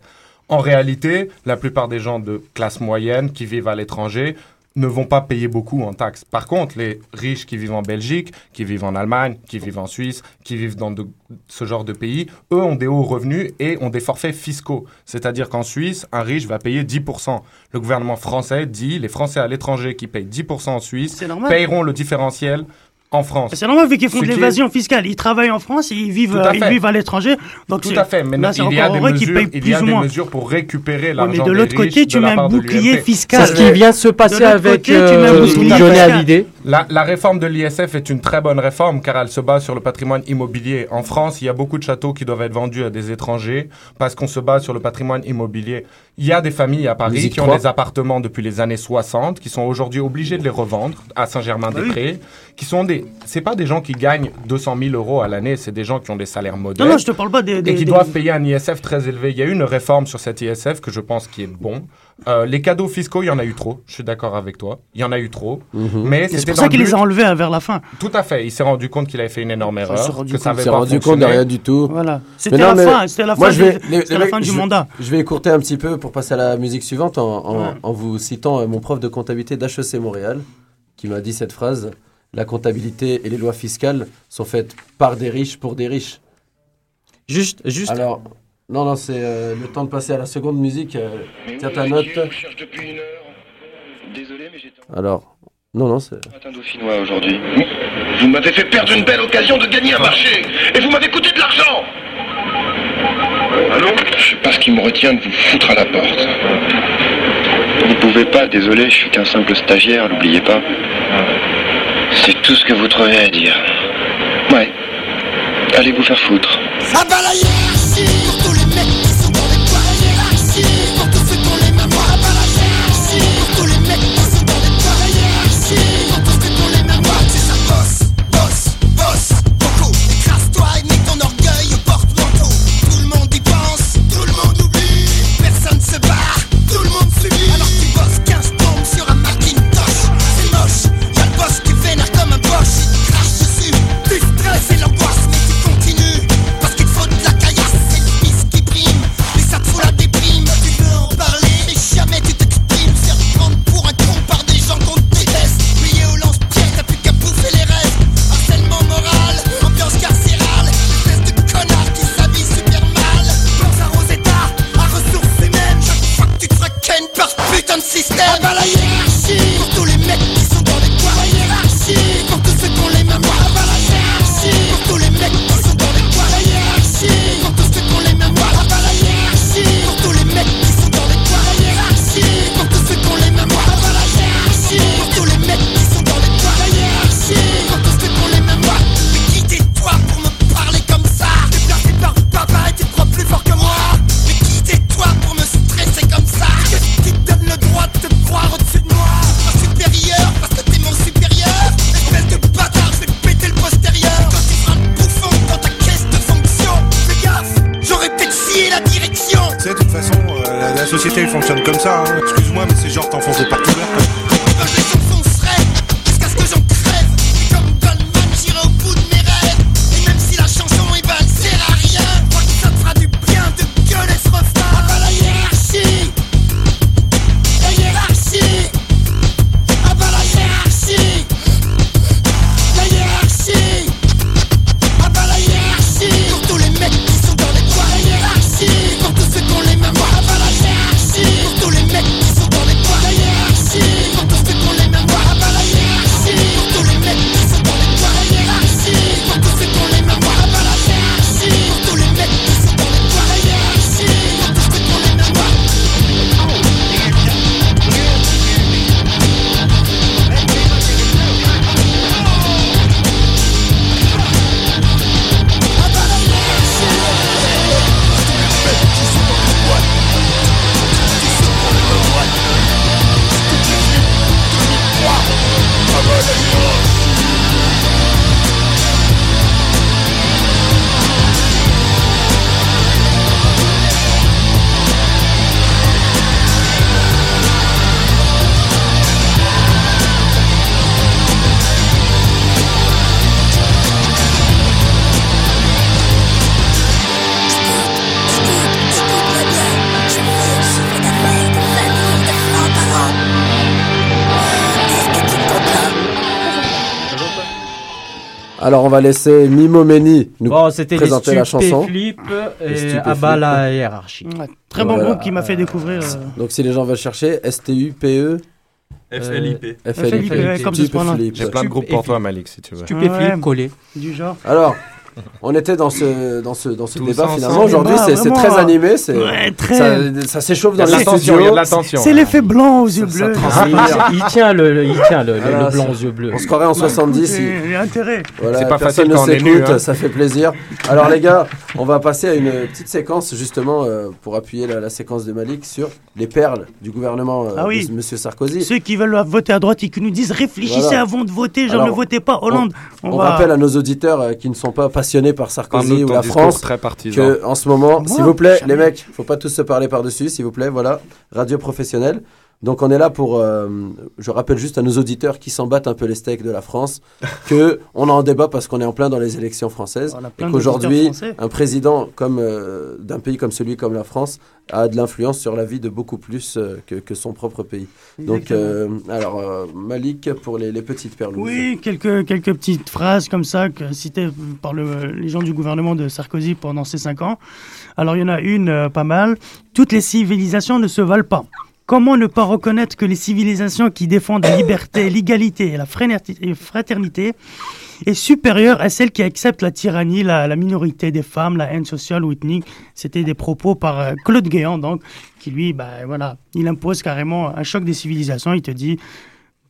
En réalité, la plupart des gens de classe moyenne qui vivent à l'étranger ne vont pas payer beaucoup en taxes. Par contre, les riches qui vivent en Belgique, qui vivent en Allemagne, qui vivent en Suisse, qui vivent dans de- ce genre de pays, eux ont des hauts revenus et ont des forfaits fiscaux. C'est-à-dire qu'en Suisse, un riche va payer 10%. Le gouvernement français dit les Français à l'étranger qui payent 10% en Suisse normal. payeront le différentiel en France. C'est normal vu qu'ils font Ce de est- l'évasion fiscale. Ils travaillent en France et ils vivent, à ils vivent à l'étranger. Donc Tout à fait. Mais là, il y a des mesures, payent il y a plus ou des moins. mesures pour récupérer l'argent mais de l'autre côté, tu mets un bouclier fiscal. C'est ce qui vient de se passer avec côté, tu mets un euh, bouclier Johnny. Hallyday. La, la réforme de l'ISF est une très bonne réforme car elle se base sur le patrimoine immobilier. En France, il y a beaucoup de châteaux qui doivent être vendus à des étrangers parce qu'on se base sur le patrimoine immobilier. Il y a des familles à Paris qui ont 3. des appartements depuis les années 60 qui sont aujourd'hui obligés de les revendre à Saint-Germain-des-Prés. Qui sont des, c'est pas des gens qui gagnent 200 000 euros à l'année, c'est des gens qui ont des salaires modestes. Non, non, je te parle pas des. des- et qui des- doivent payer un ISF très élevé. Il y a eu une réforme sur cet ISF que je pense qui est bon. Euh, les cadeaux fiscaux, il y en a eu trop. Je suis d'accord avec toi. Il y en a eu trop. Mais Et C'est pour ça qu'il les a enlevés euh, vers la fin. Tout à fait. Il s'est rendu compte qu'il avait fait une énorme erreur. s'est rendu que ça compte. avait s'est pas rendu compte de rien du tout. Voilà. Mais C'était la mais fin, c'était la moi, fin je vais- du- les- la fin je mandat. Je vais écourter un petit peu pour passer à la musique suivante en, en- Ouais. en vous citant euh, mon prof de comptabilité d'HEC Montréal qui m'a dit cette phrase La comptabilité et les lois fiscales sont faites par des riches pour des riches. Juste, juste. Alors, non, non, c'est euh, le temps de passer à la seconde musique. euh, tiens ta note. Désolé, mais j'étais Alors, non, non, c'est. un dauphinois aujourd'hui. Vous m'avez fait perdre une belle occasion de gagner un marché et vous m'avez coûté de l'argent Allô? Je sais pas ce qui me retient de vous foutre à la porte. Vous pouvez pas, désolé, je suis qu'un simple stagiaire, n'oubliez pas. C'est tout ce que vous trouvez à dire. Ouais. Allez vous faire foutre. Ah bah Alors, on va laisser Mimo Meni nous Bon, présenter la chanson. Stupéflip Les et Stupéflip. Abat la hiérarchie. Très bon groupe qui m'a fait découvrir. euh, Donc, si les gens veulent chercher, S-T-U-P-E. FLIP. FLIP. ouais, comme. Stupéflip. J'ai plein de groupes pour toi, Malik, si tu veux. Ouais, collé. Du genre. Alors, on était dans ce, dans ce, dans ce débat finalement. Aujourd'hui, c'est très animé. c'est- ouais, très- Ça, ça s'échauffe y dans les studios. y. C'est l'effet blanc aux yeux bleus. transmet. Ah, il, il tient le, le- il tient le, le- Voilà, le blanc aux yeux bleus. On se croirait en 70. C'est il- il a intérêt. Voilà, C'est pas personne facile ne s'écoute, hein. ça fait plaisir. Alors les gars, on va passer à une petite séquence justement euh, pour appuyer la, la séquence de Malik sur les perles du gouvernement euh, Ah oui. de Monsieur Sarkozy. Ceux qui veulent voter à droite et qui nous disent réfléchissez Voilà. avant de voter, genre Alors, ne votez pas Hollande. On, va- rappelle à nos auditeurs euh, qui ne sont pas passionnés par Sarkozy ou la France très partisan. que en ce moment, s'il vous plaît, jamais. les mecs, faut pas tous se parler par-dessus, s'il vous plaît, voilà, radio professionnelle. Donc on est là pour, euh, je rappelle juste à nos auditeurs qui s'en battent un peu les steaks de la France, que on en débat parce qu'on est en plein dans les élections françaises, et qu'aujourd'hui, un président comme euh, d'un pays comme celui comme la France a de l'influence sur la vie de beaucoup plus euh, que, que son propre pays. Donc, alors Malik pour les, les petites perles. Oui, quelques, quelques petites phrases comme ça que citées par le- les gens du gouvernement de Sarkozy pendant ces cinq ans. Alors il y en a une pas mal. Toutes les civilisations ne se valent pas. Comment ne pas reconnaître que les civilisations qui défendent la liberté, l'égalité et la fraternité est supérieure à celles qui acceptent la tyrannie, la, la minorité des femmes, la haine sociale ou ethnique? C'était des propos par euh, Claude Guéant, donc, qui lui, bah, voilà, il impose carrément un choc des civilisations. Il te dit,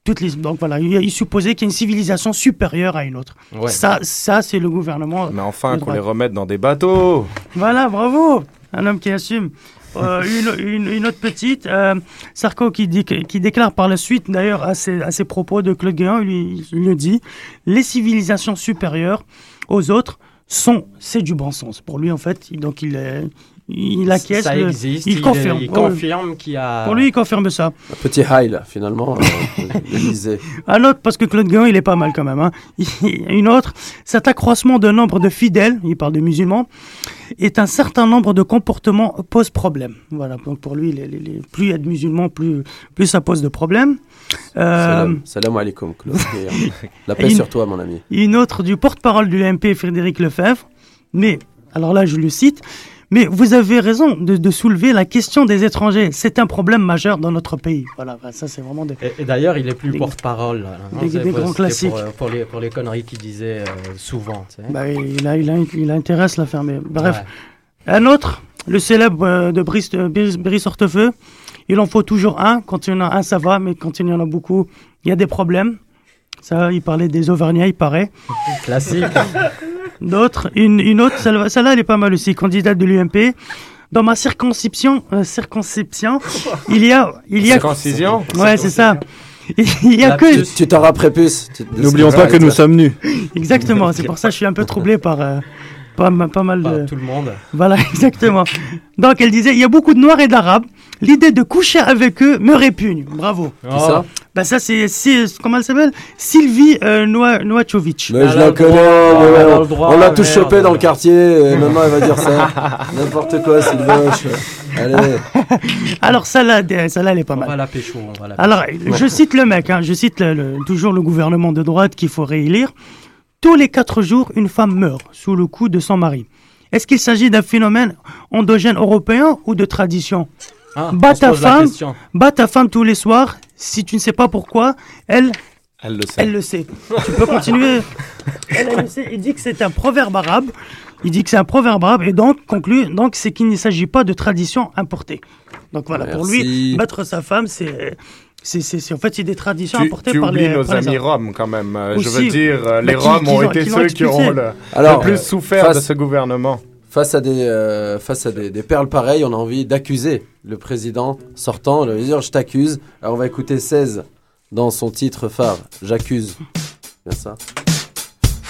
toutes les, donc voilà, il, supposait qu'il y a une civilisation supérieure à une autre. Ouais. Ça, ça c'est le gouvernement. Mais enfin, qu'on les remette dans des bateaux. Voilà, bravo Un homme qui assume. Euh, une, une- une autre petite, euh, Sarko qui, qui déclare par la suite, d'ailleurs, à ses, à ses propos de Claude Guéant, lui, il le dit, les civilisations supérieures aux autres sont, c'est du bon sens. Pour lui, en fait, il- donc il, est- il acquiesce. Ça le- existe, il, il- confirme. il Oh, confirme qu'il y a- Pour lui, il confirme ça. Un petit high là, finalement, euh. Un autre, parce que Claude Guéant, il est pas mal quand même. hein. Une autre, cet accroissement de nombre de fidèles, il parle de musulmans, est un certain nombre de comportements pose problème. Voilà, donc pour lui, les- les- les- plus il y a de musulmans, plus, plus ça pose de problèmes. Euh, Salam, salam alaikum, Claude. La paix une- sur toi, mon ami. Une autre du porte-parole du MP, Frédéric Lefebvre. Mais, alors là, je le cite, mais vous avez raison de, de soulever la question des étrangers. C'est un problème majeur dans notre pays. Voilà, ça c'est vraiment des... Et, et d'ailleurs, il est plus porte-parole. hein. des- des pour- grands classiques. Pour, euh, pour les, pour les conneries qu'il disait euh, souvent. tu sais. Bah, il, a, il, a, il a intérêt à se la fermer. Bref. Ouais. Un autre, le célèbre euh, de Brice, euh, Brice, Brice Hortefeux. Il en faut toujours un. Quand il y en a un, ça va, mais quand il y en a beaucoup, il y a des problèmes. Ça, il parlait des Auvergnats, il paraît. Classique. D'autres, une, une autre, celle- celle-là, elle est pas mal aussi, candidate de l'UMP. Dans ma circonscription, euh, circonscription, il y a, il y a. Circoncision Ouais, c'est ça. Il y a que. Tu- t'en rappelles plus. N'oublions pas que nous sommes nus. Exactement. C'est pour ça que je suis un peu troublé par. euh, pas, pas mal de. tout le monde. Voilà, exactement. Donc elle disait, il y a beaucoup de Noirs et d'Arabes. L'idée de coucher avec eux me répugne. Bravo. Qui ça Bah ça c'est, c'est- comment elle s'appelle? Sylvie euh, Noa- Noachovic. Mais je la connais, on- on l'a tous chopé dans le quartier, et maintenant elle va dire ça. N'importe quoi, c'est Allez. Alors celle-là, euh, celle-là elle est pas On mal. va la pécho. On va la Alors, pécho. je cite le mec, hein, je cite le- le- toujours le gouvernement de droite qu'il faut réélire. Tous les quatre jours, une femme meurt sous le coup de son mari. Est-ce qu'il s'agit d'un phénomène endogène européen ou de tradition Ah, se ta femme, bats ta femme tous les soirs. Si tu ne sais pas pourquoi, elle, Elle le sait. elle le sait. tu peux continuer. Elle, elle le sait. Il dit que c'est un proverbe arabe. Il dit que c'est un proverbe arabe et donc conclut donc c'est qu'il ne s'agit pas de tradition importée. Donc voilà, pour lui, battre sa femme, c'est c'est c'est- c'est- en fait c'est des traditions Tu, importées tu par oublies les nos par les amis roms quand même. Euh, je veux dire, euh, Bah, les roms ont été qui ceux qui ont le, Alors, le plus euh, souffert face- de ce gouvernement. Face à des, euh, face à des, des perles pareilles, on a envie d'accuser le président sortant, de lui dire je t'accuse. Alors on va écouter 16 dans son titre phare, J'accuse. Bien ça.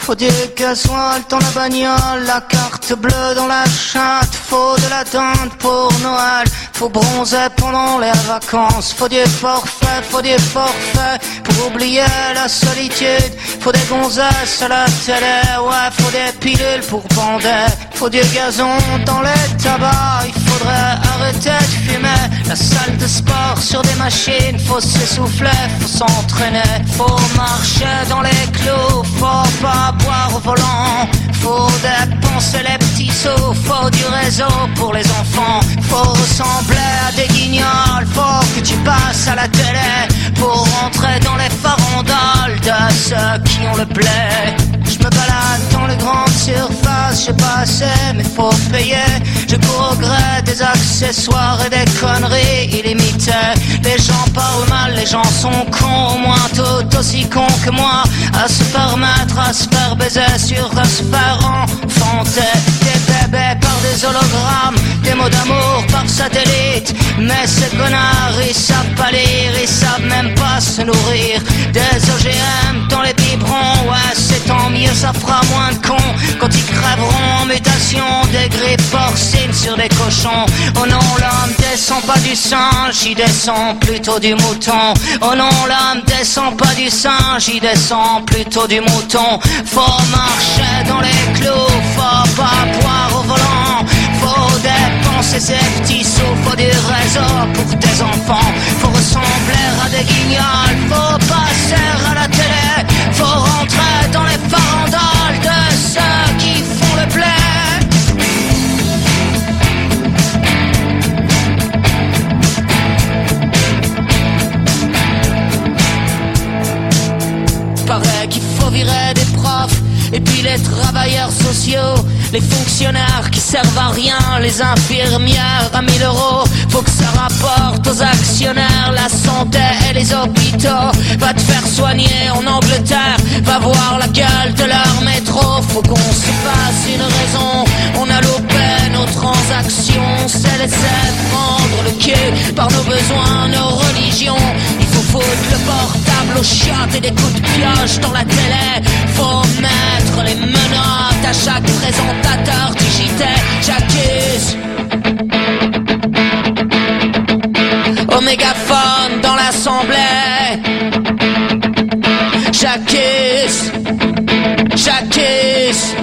Faut du gasoil dans la bagnole, la carte bleue dans la chatte, faut de la dinde pour Noël, faut bronzer pendant les vacances, faut du forfait, faut du forfait pour oublier la solitude, faut des gonzesses à la télé, ouais, faut des pilules pour bander, faut du gazon dans les tabacs, il faudrait arrêter de fumer, la salle de sport sur des machines, faut s'essouffler, faut s'entraîner, faut marcher dans les clous, faut pas boire au volant. Faut dépenser les petits sous, faut du réseau pour les enfants. Faut ressembler à des guignols, faut que tu passes à la télé pour rentrer dans les farandoles de ceux qui ont le blé. Surfaces, j'ai pas assez, mais faut payer. Je cours des accessoires et des conneries illimitées. Les gens parlent mal, les gens sont cons, au moins tout aussi cons que moi. À se permettre, à se faire baiser sur à se faire enfanter. Par des hologrammes, des mots d'amour par satellite. Mais ces connards, ils savent pas lire, ils savent même pas se nourrir. Des OGM dans les biberons, ouais, c'est tant mieux, ça fera moins de cons. Quand ils crèveront en mutation, des grippes porcines sur des cochons. Oh non, l'homme descend pas du singe, il descend plutôt du mouton. Oh non, l'homme descend pas du singe, il descend plutôt du mouton. Faut marcher dans les clous, faut pas boire ses petits faut du réseau pour tes enfants. Faut ressembler à des guignols, faut passer à et puis les travailleurs sociaux, les fonctionnaires qui servent à rien, les infirmières à 1000 euros. Faut que ça rapporte aux actionnaires la santé et les hôpitaux. Va te faire soigner en Angleterre, va voir la gueule de leur métro. Faut qu'on se fasse une raison. On a loupé nos transactions, c'est laisser prendre le quai par nos besoins, nos religions. Foutre le portable au chiottes et des coups de pioche dans la télé. Faut mettre les menottes à chaque présentateur JT. J'accuse. Au mégaphone dans l'assemblée. J'accuse. J'accuse.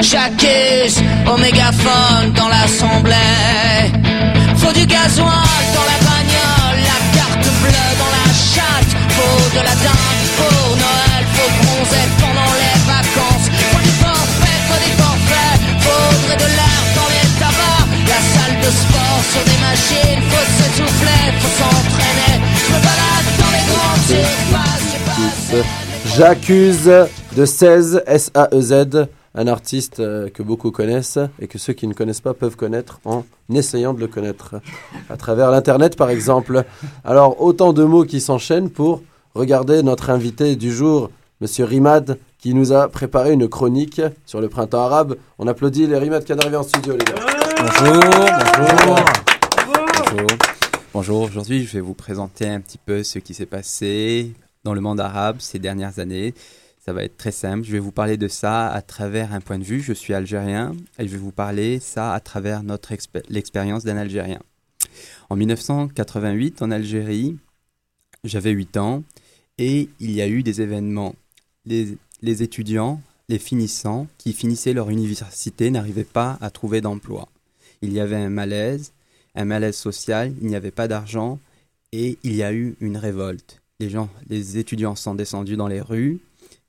J'accuse. Au dans l'assemblée. Faut du gasoil sur des machines, faut s'essouffler, faut s'entraîner. Je me balade dans les grandes surfaces. J'accuse de 16 S-A-E-Z, un artiste euh, que beaucoup connaissent et que ceux qui ne connaissent pas peuvent connaître en essayant de le connaître à travers l'internet par exemple. Alors autant de mots qui s'enchaînent pour regarder notre invité du jour, Monsieur Rimad, qui nous a préparé une chronique sur le printemps arabe. On applaudit les Rimad qui est arrivé en studio les gars. Bonjour, bonjour. Bonjour. Aujourd'hui je vais vous présenter un petit peu ce qui s'est passé dans le monde arabe ces dernières années. Ça va être très simple, je vais vous parler de ça à travers un point de vue. Je suis algérien et je vais vous parler ça à travers notre expé- l'expérience d'un Algérien. En 1988, en Algérie, j'avais 8 ans et il y a eu des événements. Les étudiants, les finissants qui finissaient leur université n'arrivaient pas à trouver d'emploi. Il y avait un malaise, un malaise social, il n'y avait pas d'argent et il y a eu une révolte. Les gens, les étudiants sont descendus dans les rues,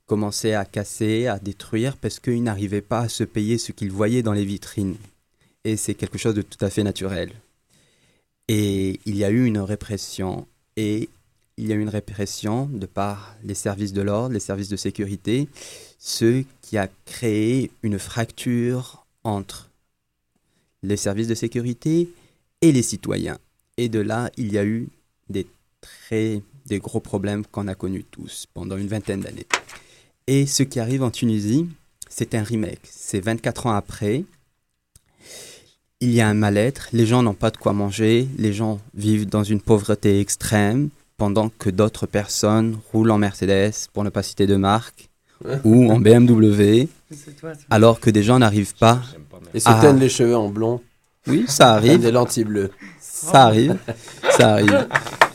commençaient à casser, à détruire parce qu'ils n'arrivaient pas à se payer ce qu'ils voyaient dans les vitrines. Et c'est quelque chose de tout à fait naturel. Et il y a eu une répression et il y a eu une répression de par les services de l'ordre, les services de sécurité, ce qui a créé une fracture entre les services de sécurité et les citoyens. Et de là, il y a eu des très des gros problèmes qu'on a connus tous pendant une vingtaine d'années. Et ce qui arrive en Tunisie, c'est un remake. C'est 24 ans après. Il y a un mal-être, les gens n'ont pas de quoi manger, les gens vivent dans une pauvreté extrême, pendant que d'autres personnes roulent en Mercedes, pour ne pas citer de marque, ou en BMW, toi, alors que des gens n'arrivent pas Et se à- teignent les cheveux en blond. Oui, ça arrive. Des lentilles bleues. Ça arrive, ça arrive.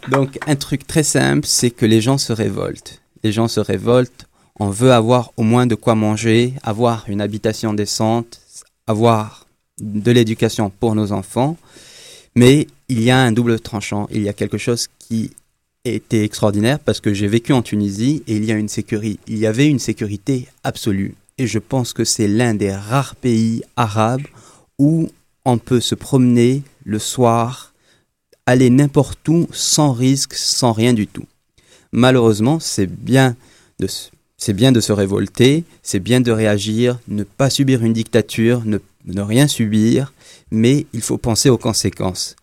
Donc un truc très simple, c'est que les gens se révoltent. Les gens se révoltent, on veut avoir au moins de quoi manger, avoir une habitation décente, avoir de l'éducation pour nos enfants, mais il y a un double tranchant, il y a quelque chose qui était extraordinaire parce que j'ai vécu en Tunisie et il y, a une sécurité, il y avait une sécurité absolue. Et je pense que c'est l'un des rares pays arabes où on peut se promener le soir, aller n'importe où sans risque, sans rien du tout. Malheureusement, c'est bien de se- c'est bien de se révolter, c'est bien de réagir, ne pas subir une dictature, ne, rien subir, mais il faut penser aux conséquences.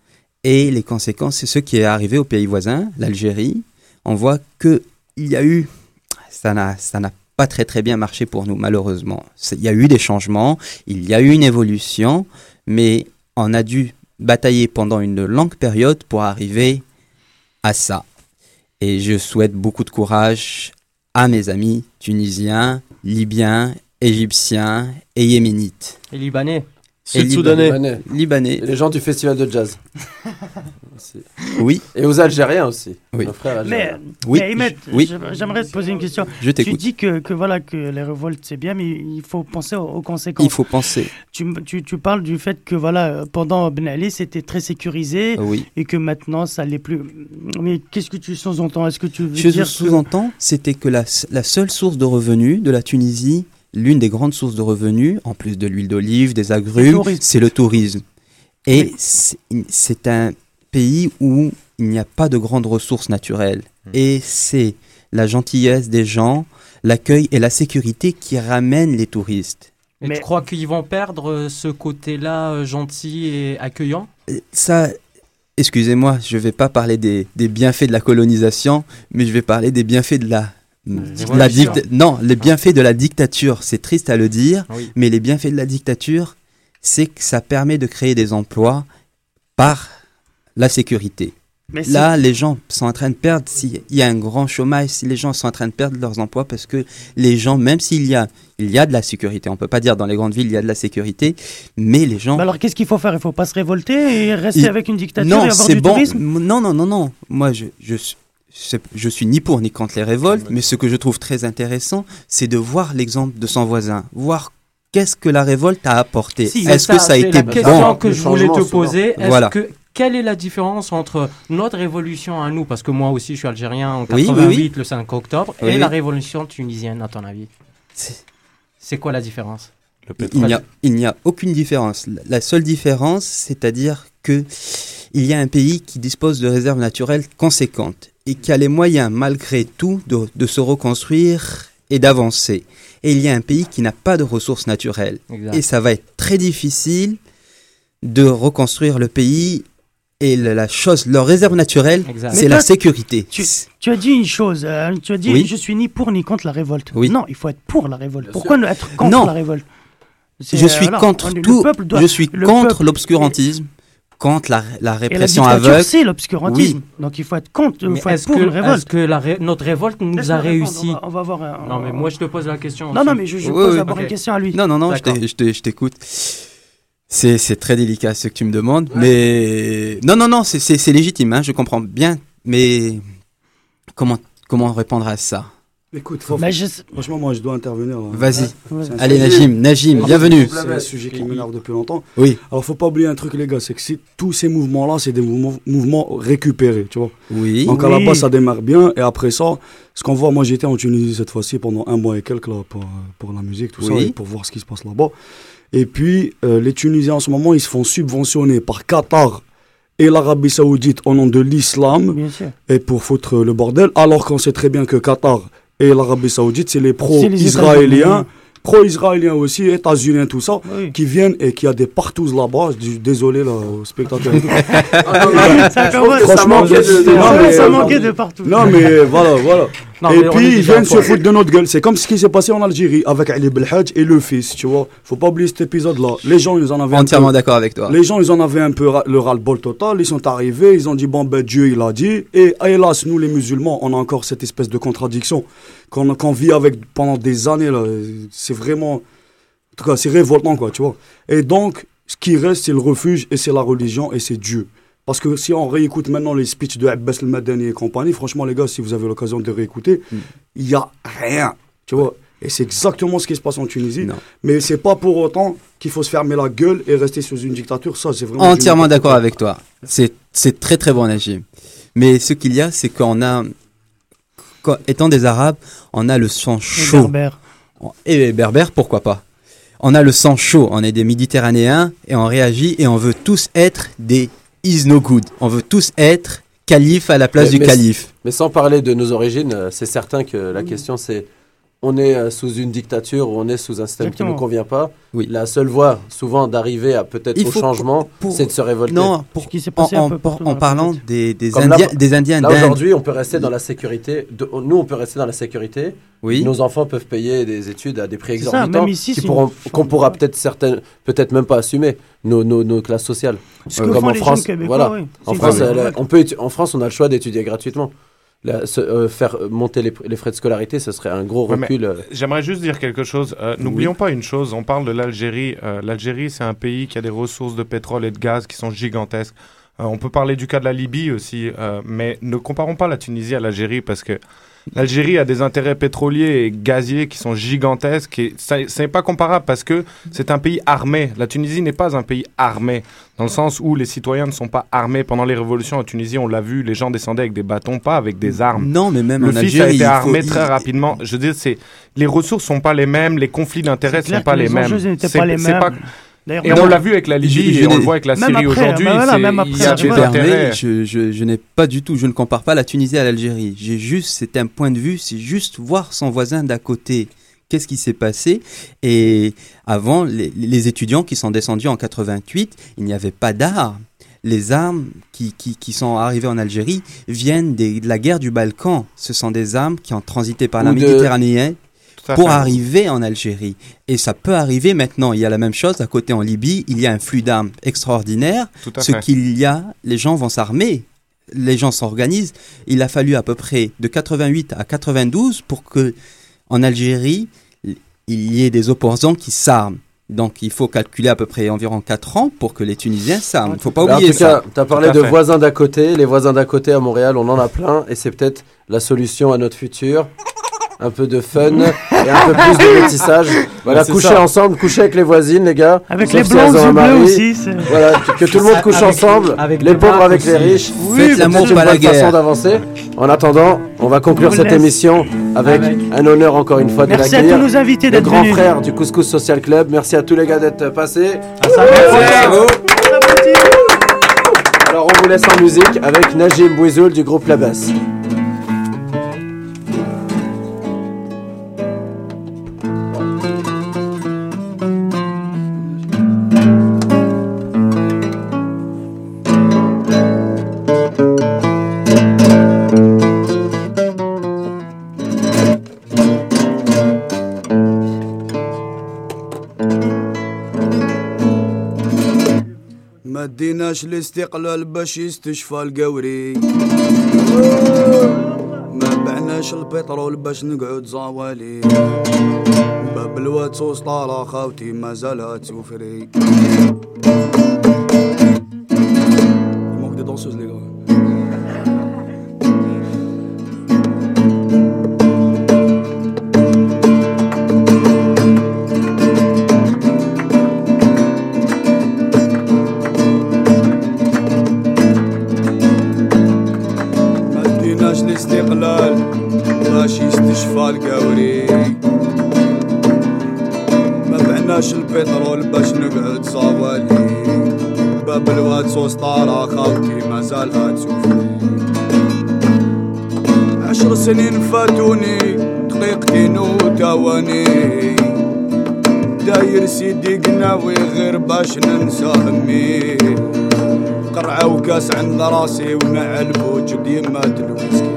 Et les conséquences, c'est ce qui est arrivé aux pays voisins, l'Algérie. On voit que il y a eu, ça n'a, ça n'a pas très très bien marché pour nous, malheureusement. Il y a eu des changements, il y a eu une évolution, mais on a dû batailler pendant une longue période pour arriver à ça. Et je souhaite beaucoup de courage à mes amis tunisiens, libyens, égyptiens et yéménites. Et libanais. Et Libanais. Libanais. Et les gens du festival de jazz. Aussi. Oui. Et aux Algériens aussi. Oui. Nos frères Mais, algériens. Oui, mais Ahmed, oui. j'aimerais- te poser une question. Je Tu t'écoute. dis que, que voilà que les révoltes c'est bien, mais il faut penser aux, aux conséquences. Il faut penser. Tu, tu, tu parles du fait que voilà pendant Ben Ali c'était très sécurisé Oui. et que maintenant ça l'est plus. Mais qu'est-ce que tu sous-entends? Est-ce que tu veux Je dire que- sous-entends, c'était que la, la seule source de revenus de la Tunisie, l'une des grandes sources de revenus, en plus de l'huile d'olive, des agrumes, c'est le tourisme. Et c'est un pays où il n'y a pas de grandes ressources naturelles. Et c'est la gentillesse des gens, l'accueil et la sécurité qui ramènent les touristes. Et tu crois qu'ils vont perdre euh, ce côté-là euh, gentil et accueillant? Ça, excusez-moi, je ne vais pas parler des, des bienfaits de la colonisation, mais je vais parler des bienfaits de la... de la non, les bienfaits de la dictature, c'est triste à le dire, Oui. mais les bienfaits de la dictature, c'est que ça permet de créer des emplois par la sécurité. Mais Là, les gens sont en train de perdre, s'il y a un grand chômage, si les gens sont en train de perdre leurs emplois, parce que les gens, même s'il y a, il y a de la sécurité, on peut pas dire dans les grandes villes il y a de la sécurité, mais les gens... Bah alors qu'est-ce qu'il faut faire? Il faut pas se révolter et rester Il- avec une dictature non, et avoir c'est du bon. tourisme? Non, non, non, non. Moi, je, je, je suis ni pour ni contre les révoltes, mais ce que je trouve très intéressant, c'est de voir l'exemple de son voisin, voir qu'est-ce que la révolte a apporté. Si, Est-ce que ça a été la question bon que je voulais te poser. Est-ce Voilà. que quelle est la différence entre notre révolution à nous, parce que moi aussi je suis algérien en Oui, oui, 88, oui. le 5 octobre, Oui, et oui. la révolution tunisienne, à ton avis? C'est quoi la différence? Il n'y a, aucune différence. La- La seule différence, c'est-à-dire que il y a un pays qui dispose de réserves naturelles conséquentes et qui a les moyens, malgré tout, de, de se reconstruire et d'avancer. Et il y a un pays qui n'a pas de ressources naturelles. Exact. Et ça va être très difficile de reconstruire le pays. Et la, la chose, leur réserve naturelle, c'est la sécurité. Tu, tu as dit une chose, euh, tu as dit Oui. je suis ni pour ni contre la révolte. Oui. Non, il faut être pour la révolte. Pourquoi ne être contre Non. la révolte? Je euh, suis voilà, contre tout. peuple doit- je suis le contre l'obscurantisme, contre la, la Et la répression aveugle. c'est l'obscurantisme. Oui. Donc il faut être contre, il Mais faut être pour que, une révolte. est-ce que la ré- notre révolte nous a réussi? on va- on va voir un- Non, mais moi je te pose la question. Non, aussi. non, mais je, je Oui, pose oui. d'abord une question à lui. Non, non, non, je t'écoute. C'est c'est très délicat ce que tu me demandes, mais non, non, non, c'est- c'est c'est légitime, hein, je comprends bien, mais comment, comment répondre à ça? Écoute, faut- je- franchement, moi, je dois intervenir. là. Vas-y. Allez, Najim, Najim, bienvenue. C'est un sujet qui m'énerve depuis longtemps. Oui. Alors, faut pas oublier un truc, les gars, c'est que tous ces mouvements-là, c'est des mouvements, mouvements récupérés, tu vois. Oui. Donc, à la Oui. base, ça démarre bien. Et après ça, ce qu'on voit, moi, j'étais en Tunisie cette fois-ci pendant un mois et quelques, là, pour, pour la musique, tout ça, et pour voir ce qui se passe là-bas. Et puis, euh, les Tunisiens, en ce moment, ils se font subventionner par Qatar et l'Arabie Saoudite au nom de l'islam et pour foutre le bordel, alors qu'on sait très bien que Qatar et l'Arabie Saoudite, c'est les pro-israéliens, pro-israéliens aussi, États-Unis, tout ça, qui viennent et qui a des partout là-bas. Désolé là, aux spectateurs. Ça manquait de- ça manquait de partout. Non mais voilà, voilà. Non, et puis ils viennent se foutre de notre gueule. C'est comme ce qui s'est passé en Algérie avec Ali Belhadj et le fils, tu vois. Faut pas oublier cet épisode-là. Les gens, ils en avaient un Entièrement d'accord avec toi. Les gens, ils en avaient un peu le ras-le-bol total. Ils sont arrivés, ils ont dit bon ben Dieu il a dit. Et hélas, nous les musulmans, on a encore cette espèce de contradiction qu'on qu'on vit avec pendant des années là. C'est vraiment, en tout cas, c'est révoltant quoi, tu vois. Et donc, ce qui reste, c'est le refuge et c'est la religion et c'est Dieu. Parce que si on réécoute maintenant les speeches de Abbas el-Madani et compagnie, franchement les gars, si vous avez l'occasion de réécouter, il y a rien, tu vois. Et c'est exactement ce qui se passe en Tunisie. Mais c'est pas pour autant qu'il faut se fermer la gueule et rester sous une dictature. Ça, c'est vraiment. Entièrement d'accord avec toi. C'est c'est très très bon, Najim. Mais ce qu'il y a, c'est qu'on a, quand- étant des Arabes, on a le sang chaud. berbères. Et berbères, pourquoi pas? On a le sang chaud, on est des Méditerranéens et on réagit et on veut tous être des is no good. On veut tous être calife à la place Mais- du mais- calife. Mais sans parler de nos origines, euh, c'est certain que la question c'est on est euh, sous une dictature ou on est sous un système qui ne nous convient pas. La seule voie, souvent, d'arriver à peut-être au changement, pour- c'est de se révolter. Non, pour- en, en- pour- en parlant des, des Comme Indiens, là- des Indiens Là aujourd'hui, on peut rester dans la sécurité. De- nous, on peut rester dans la sécurité. Oui. Nos enfants peuvent payer des études à des prix C'est ça, exorbitants, qui qu'on pourra peut-être certaines, peut-être même pas assumer nos, nos, nos classes sociales. Ce que font les jeunes Québécois, voilà. oui. En France, elle- on peut, en France, on a le choix d'étudier gratuitement. Se- euh, faire monter les, frais de scolarité, ce serait un gros recul. euh. J'aimerais juste dire quelque chose. Euh, N'oublions pas une chose, on parle de l'Algérie. Euh, L'Algérie, c'est un pays qui a des ressources de pétrole et de gaz qui sont gigantesques. On peut parler du cas de la Libye aussi, mais ne comparons pas la Tunisie à l'Algérie parce que l'Algérie a des intérêts pétroliers et gaziers qui sont gigantesques et ça- ce n'est pas comparable parce que c'est un pays armé. La Tunisie n'est pas un pays armé dans le sens où les citoyens ne sont pas armés. Pendant les révolutions en Tunisie, on l'a vu, les gens descendaient avec des bâtons, pas avec des armes. Non, mais même le en fils Algérie, a été faut- armé très rapidement. Je veux dire, c'est les ressources sont pas les mêmes, les conflits d'intérêts sont pas les, les mêmes. enjeux n'étaient C'est- pas les mêmes. Et on l'a vu avec la Libye, Je- je et on le voit avec la Même Syrie après, aujourd'hui. bah voilà, c'est- même après, il y a des intérêts. je- je n'ai pas du tout, je ne compare pas la Tunisie à l'Algérie. J'ai juste, c'est un point de vue, c'est juste voir son voisin d'à côté. Qu'est-ce qui s'est passé Et avant, les, les étudiants qui sont descendus en 88, il n'y avait pas d'armes. Les armes qui, qui, qui sont arrivées en Algérie viennent des- de la guerre du Balkan. Ce sont des armes qui ont transité par la Ou de- Méditerranée pour arriver en Algérie. Et ça peut arriver maintenant. Il y a la même chose à côté en Libye. Il y a un flux d'armes extraordinaire. Ce qu'il y a, les gens vont s'armer. Les gens s'organisent. Il a fallu à peu près de 88 à 92 pour que en Algérie, il y ait des opposants qui s'arment. Donc il faut calculer à peu près environ 4 ans pour que les Tunisiens s'arment. Il ne faut pas Alors, oublier en tout ça. tu as parlé de voisins d'à côté. Les voisins d'à côté à Montréal, on en a plein. Et c'est peut-être la solution à notre futur. Un peu de fun et un peu plus de métissage. Voilà, coucher ça. ensemble, coucher avec les voisines, les gars. Avec les un yeux bleus aussi, c'est- Voilà, que, que tout le monde couche Avec- ensemble. avec les pauvres avec les riches. Oui, c'est l'amour, une pas la bonne façon guerre. d'avancer. En attendant, on va conclure cette laisse. émission avec, Avec. un honneur encore une fois de Merci à l'accueillir. tous nos invités d'être grand venus. frère du Couscous Social Club. Merci à tous les gars d'être passés. Alors on vous laisse en musique avec Najim Bouizoul du groupe La Basse. ديناش الاستقلال باش يستشفى القوري. ما بعناش البترول باش نقعد زوالي. باب الواتس وسطالة خاوتي مازالها توفري gars. فاتوني دقيقتي نوتا واني داير سيدي قناوي غير باش ننسى همي. قرعة وكاس عند راسي ومع البوج ديما تلويسكي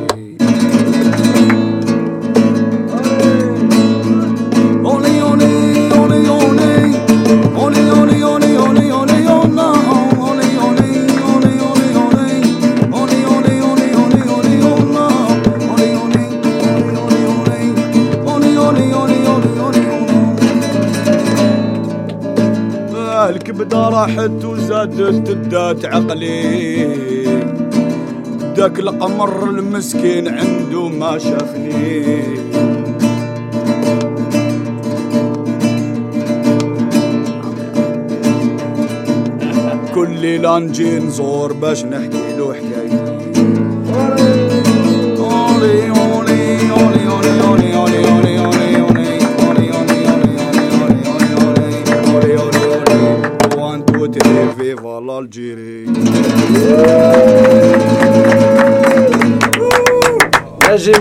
راحت وزادت الدات عقلي. داك القمر المسكين عنده ما شافني. كل ليلة نجي نزور باش نحكي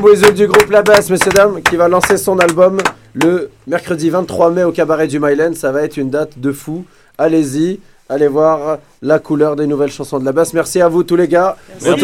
Bouizoul du groupe La Basse, messieurs dames, qui va lancer son album le mercredi 23 mai au cabaret du Myland. Ça va être une date de fou. Allez-y, allez voir la couleur des nouvelles chansons de La Basse. Merci à vous tous les gars. Merci.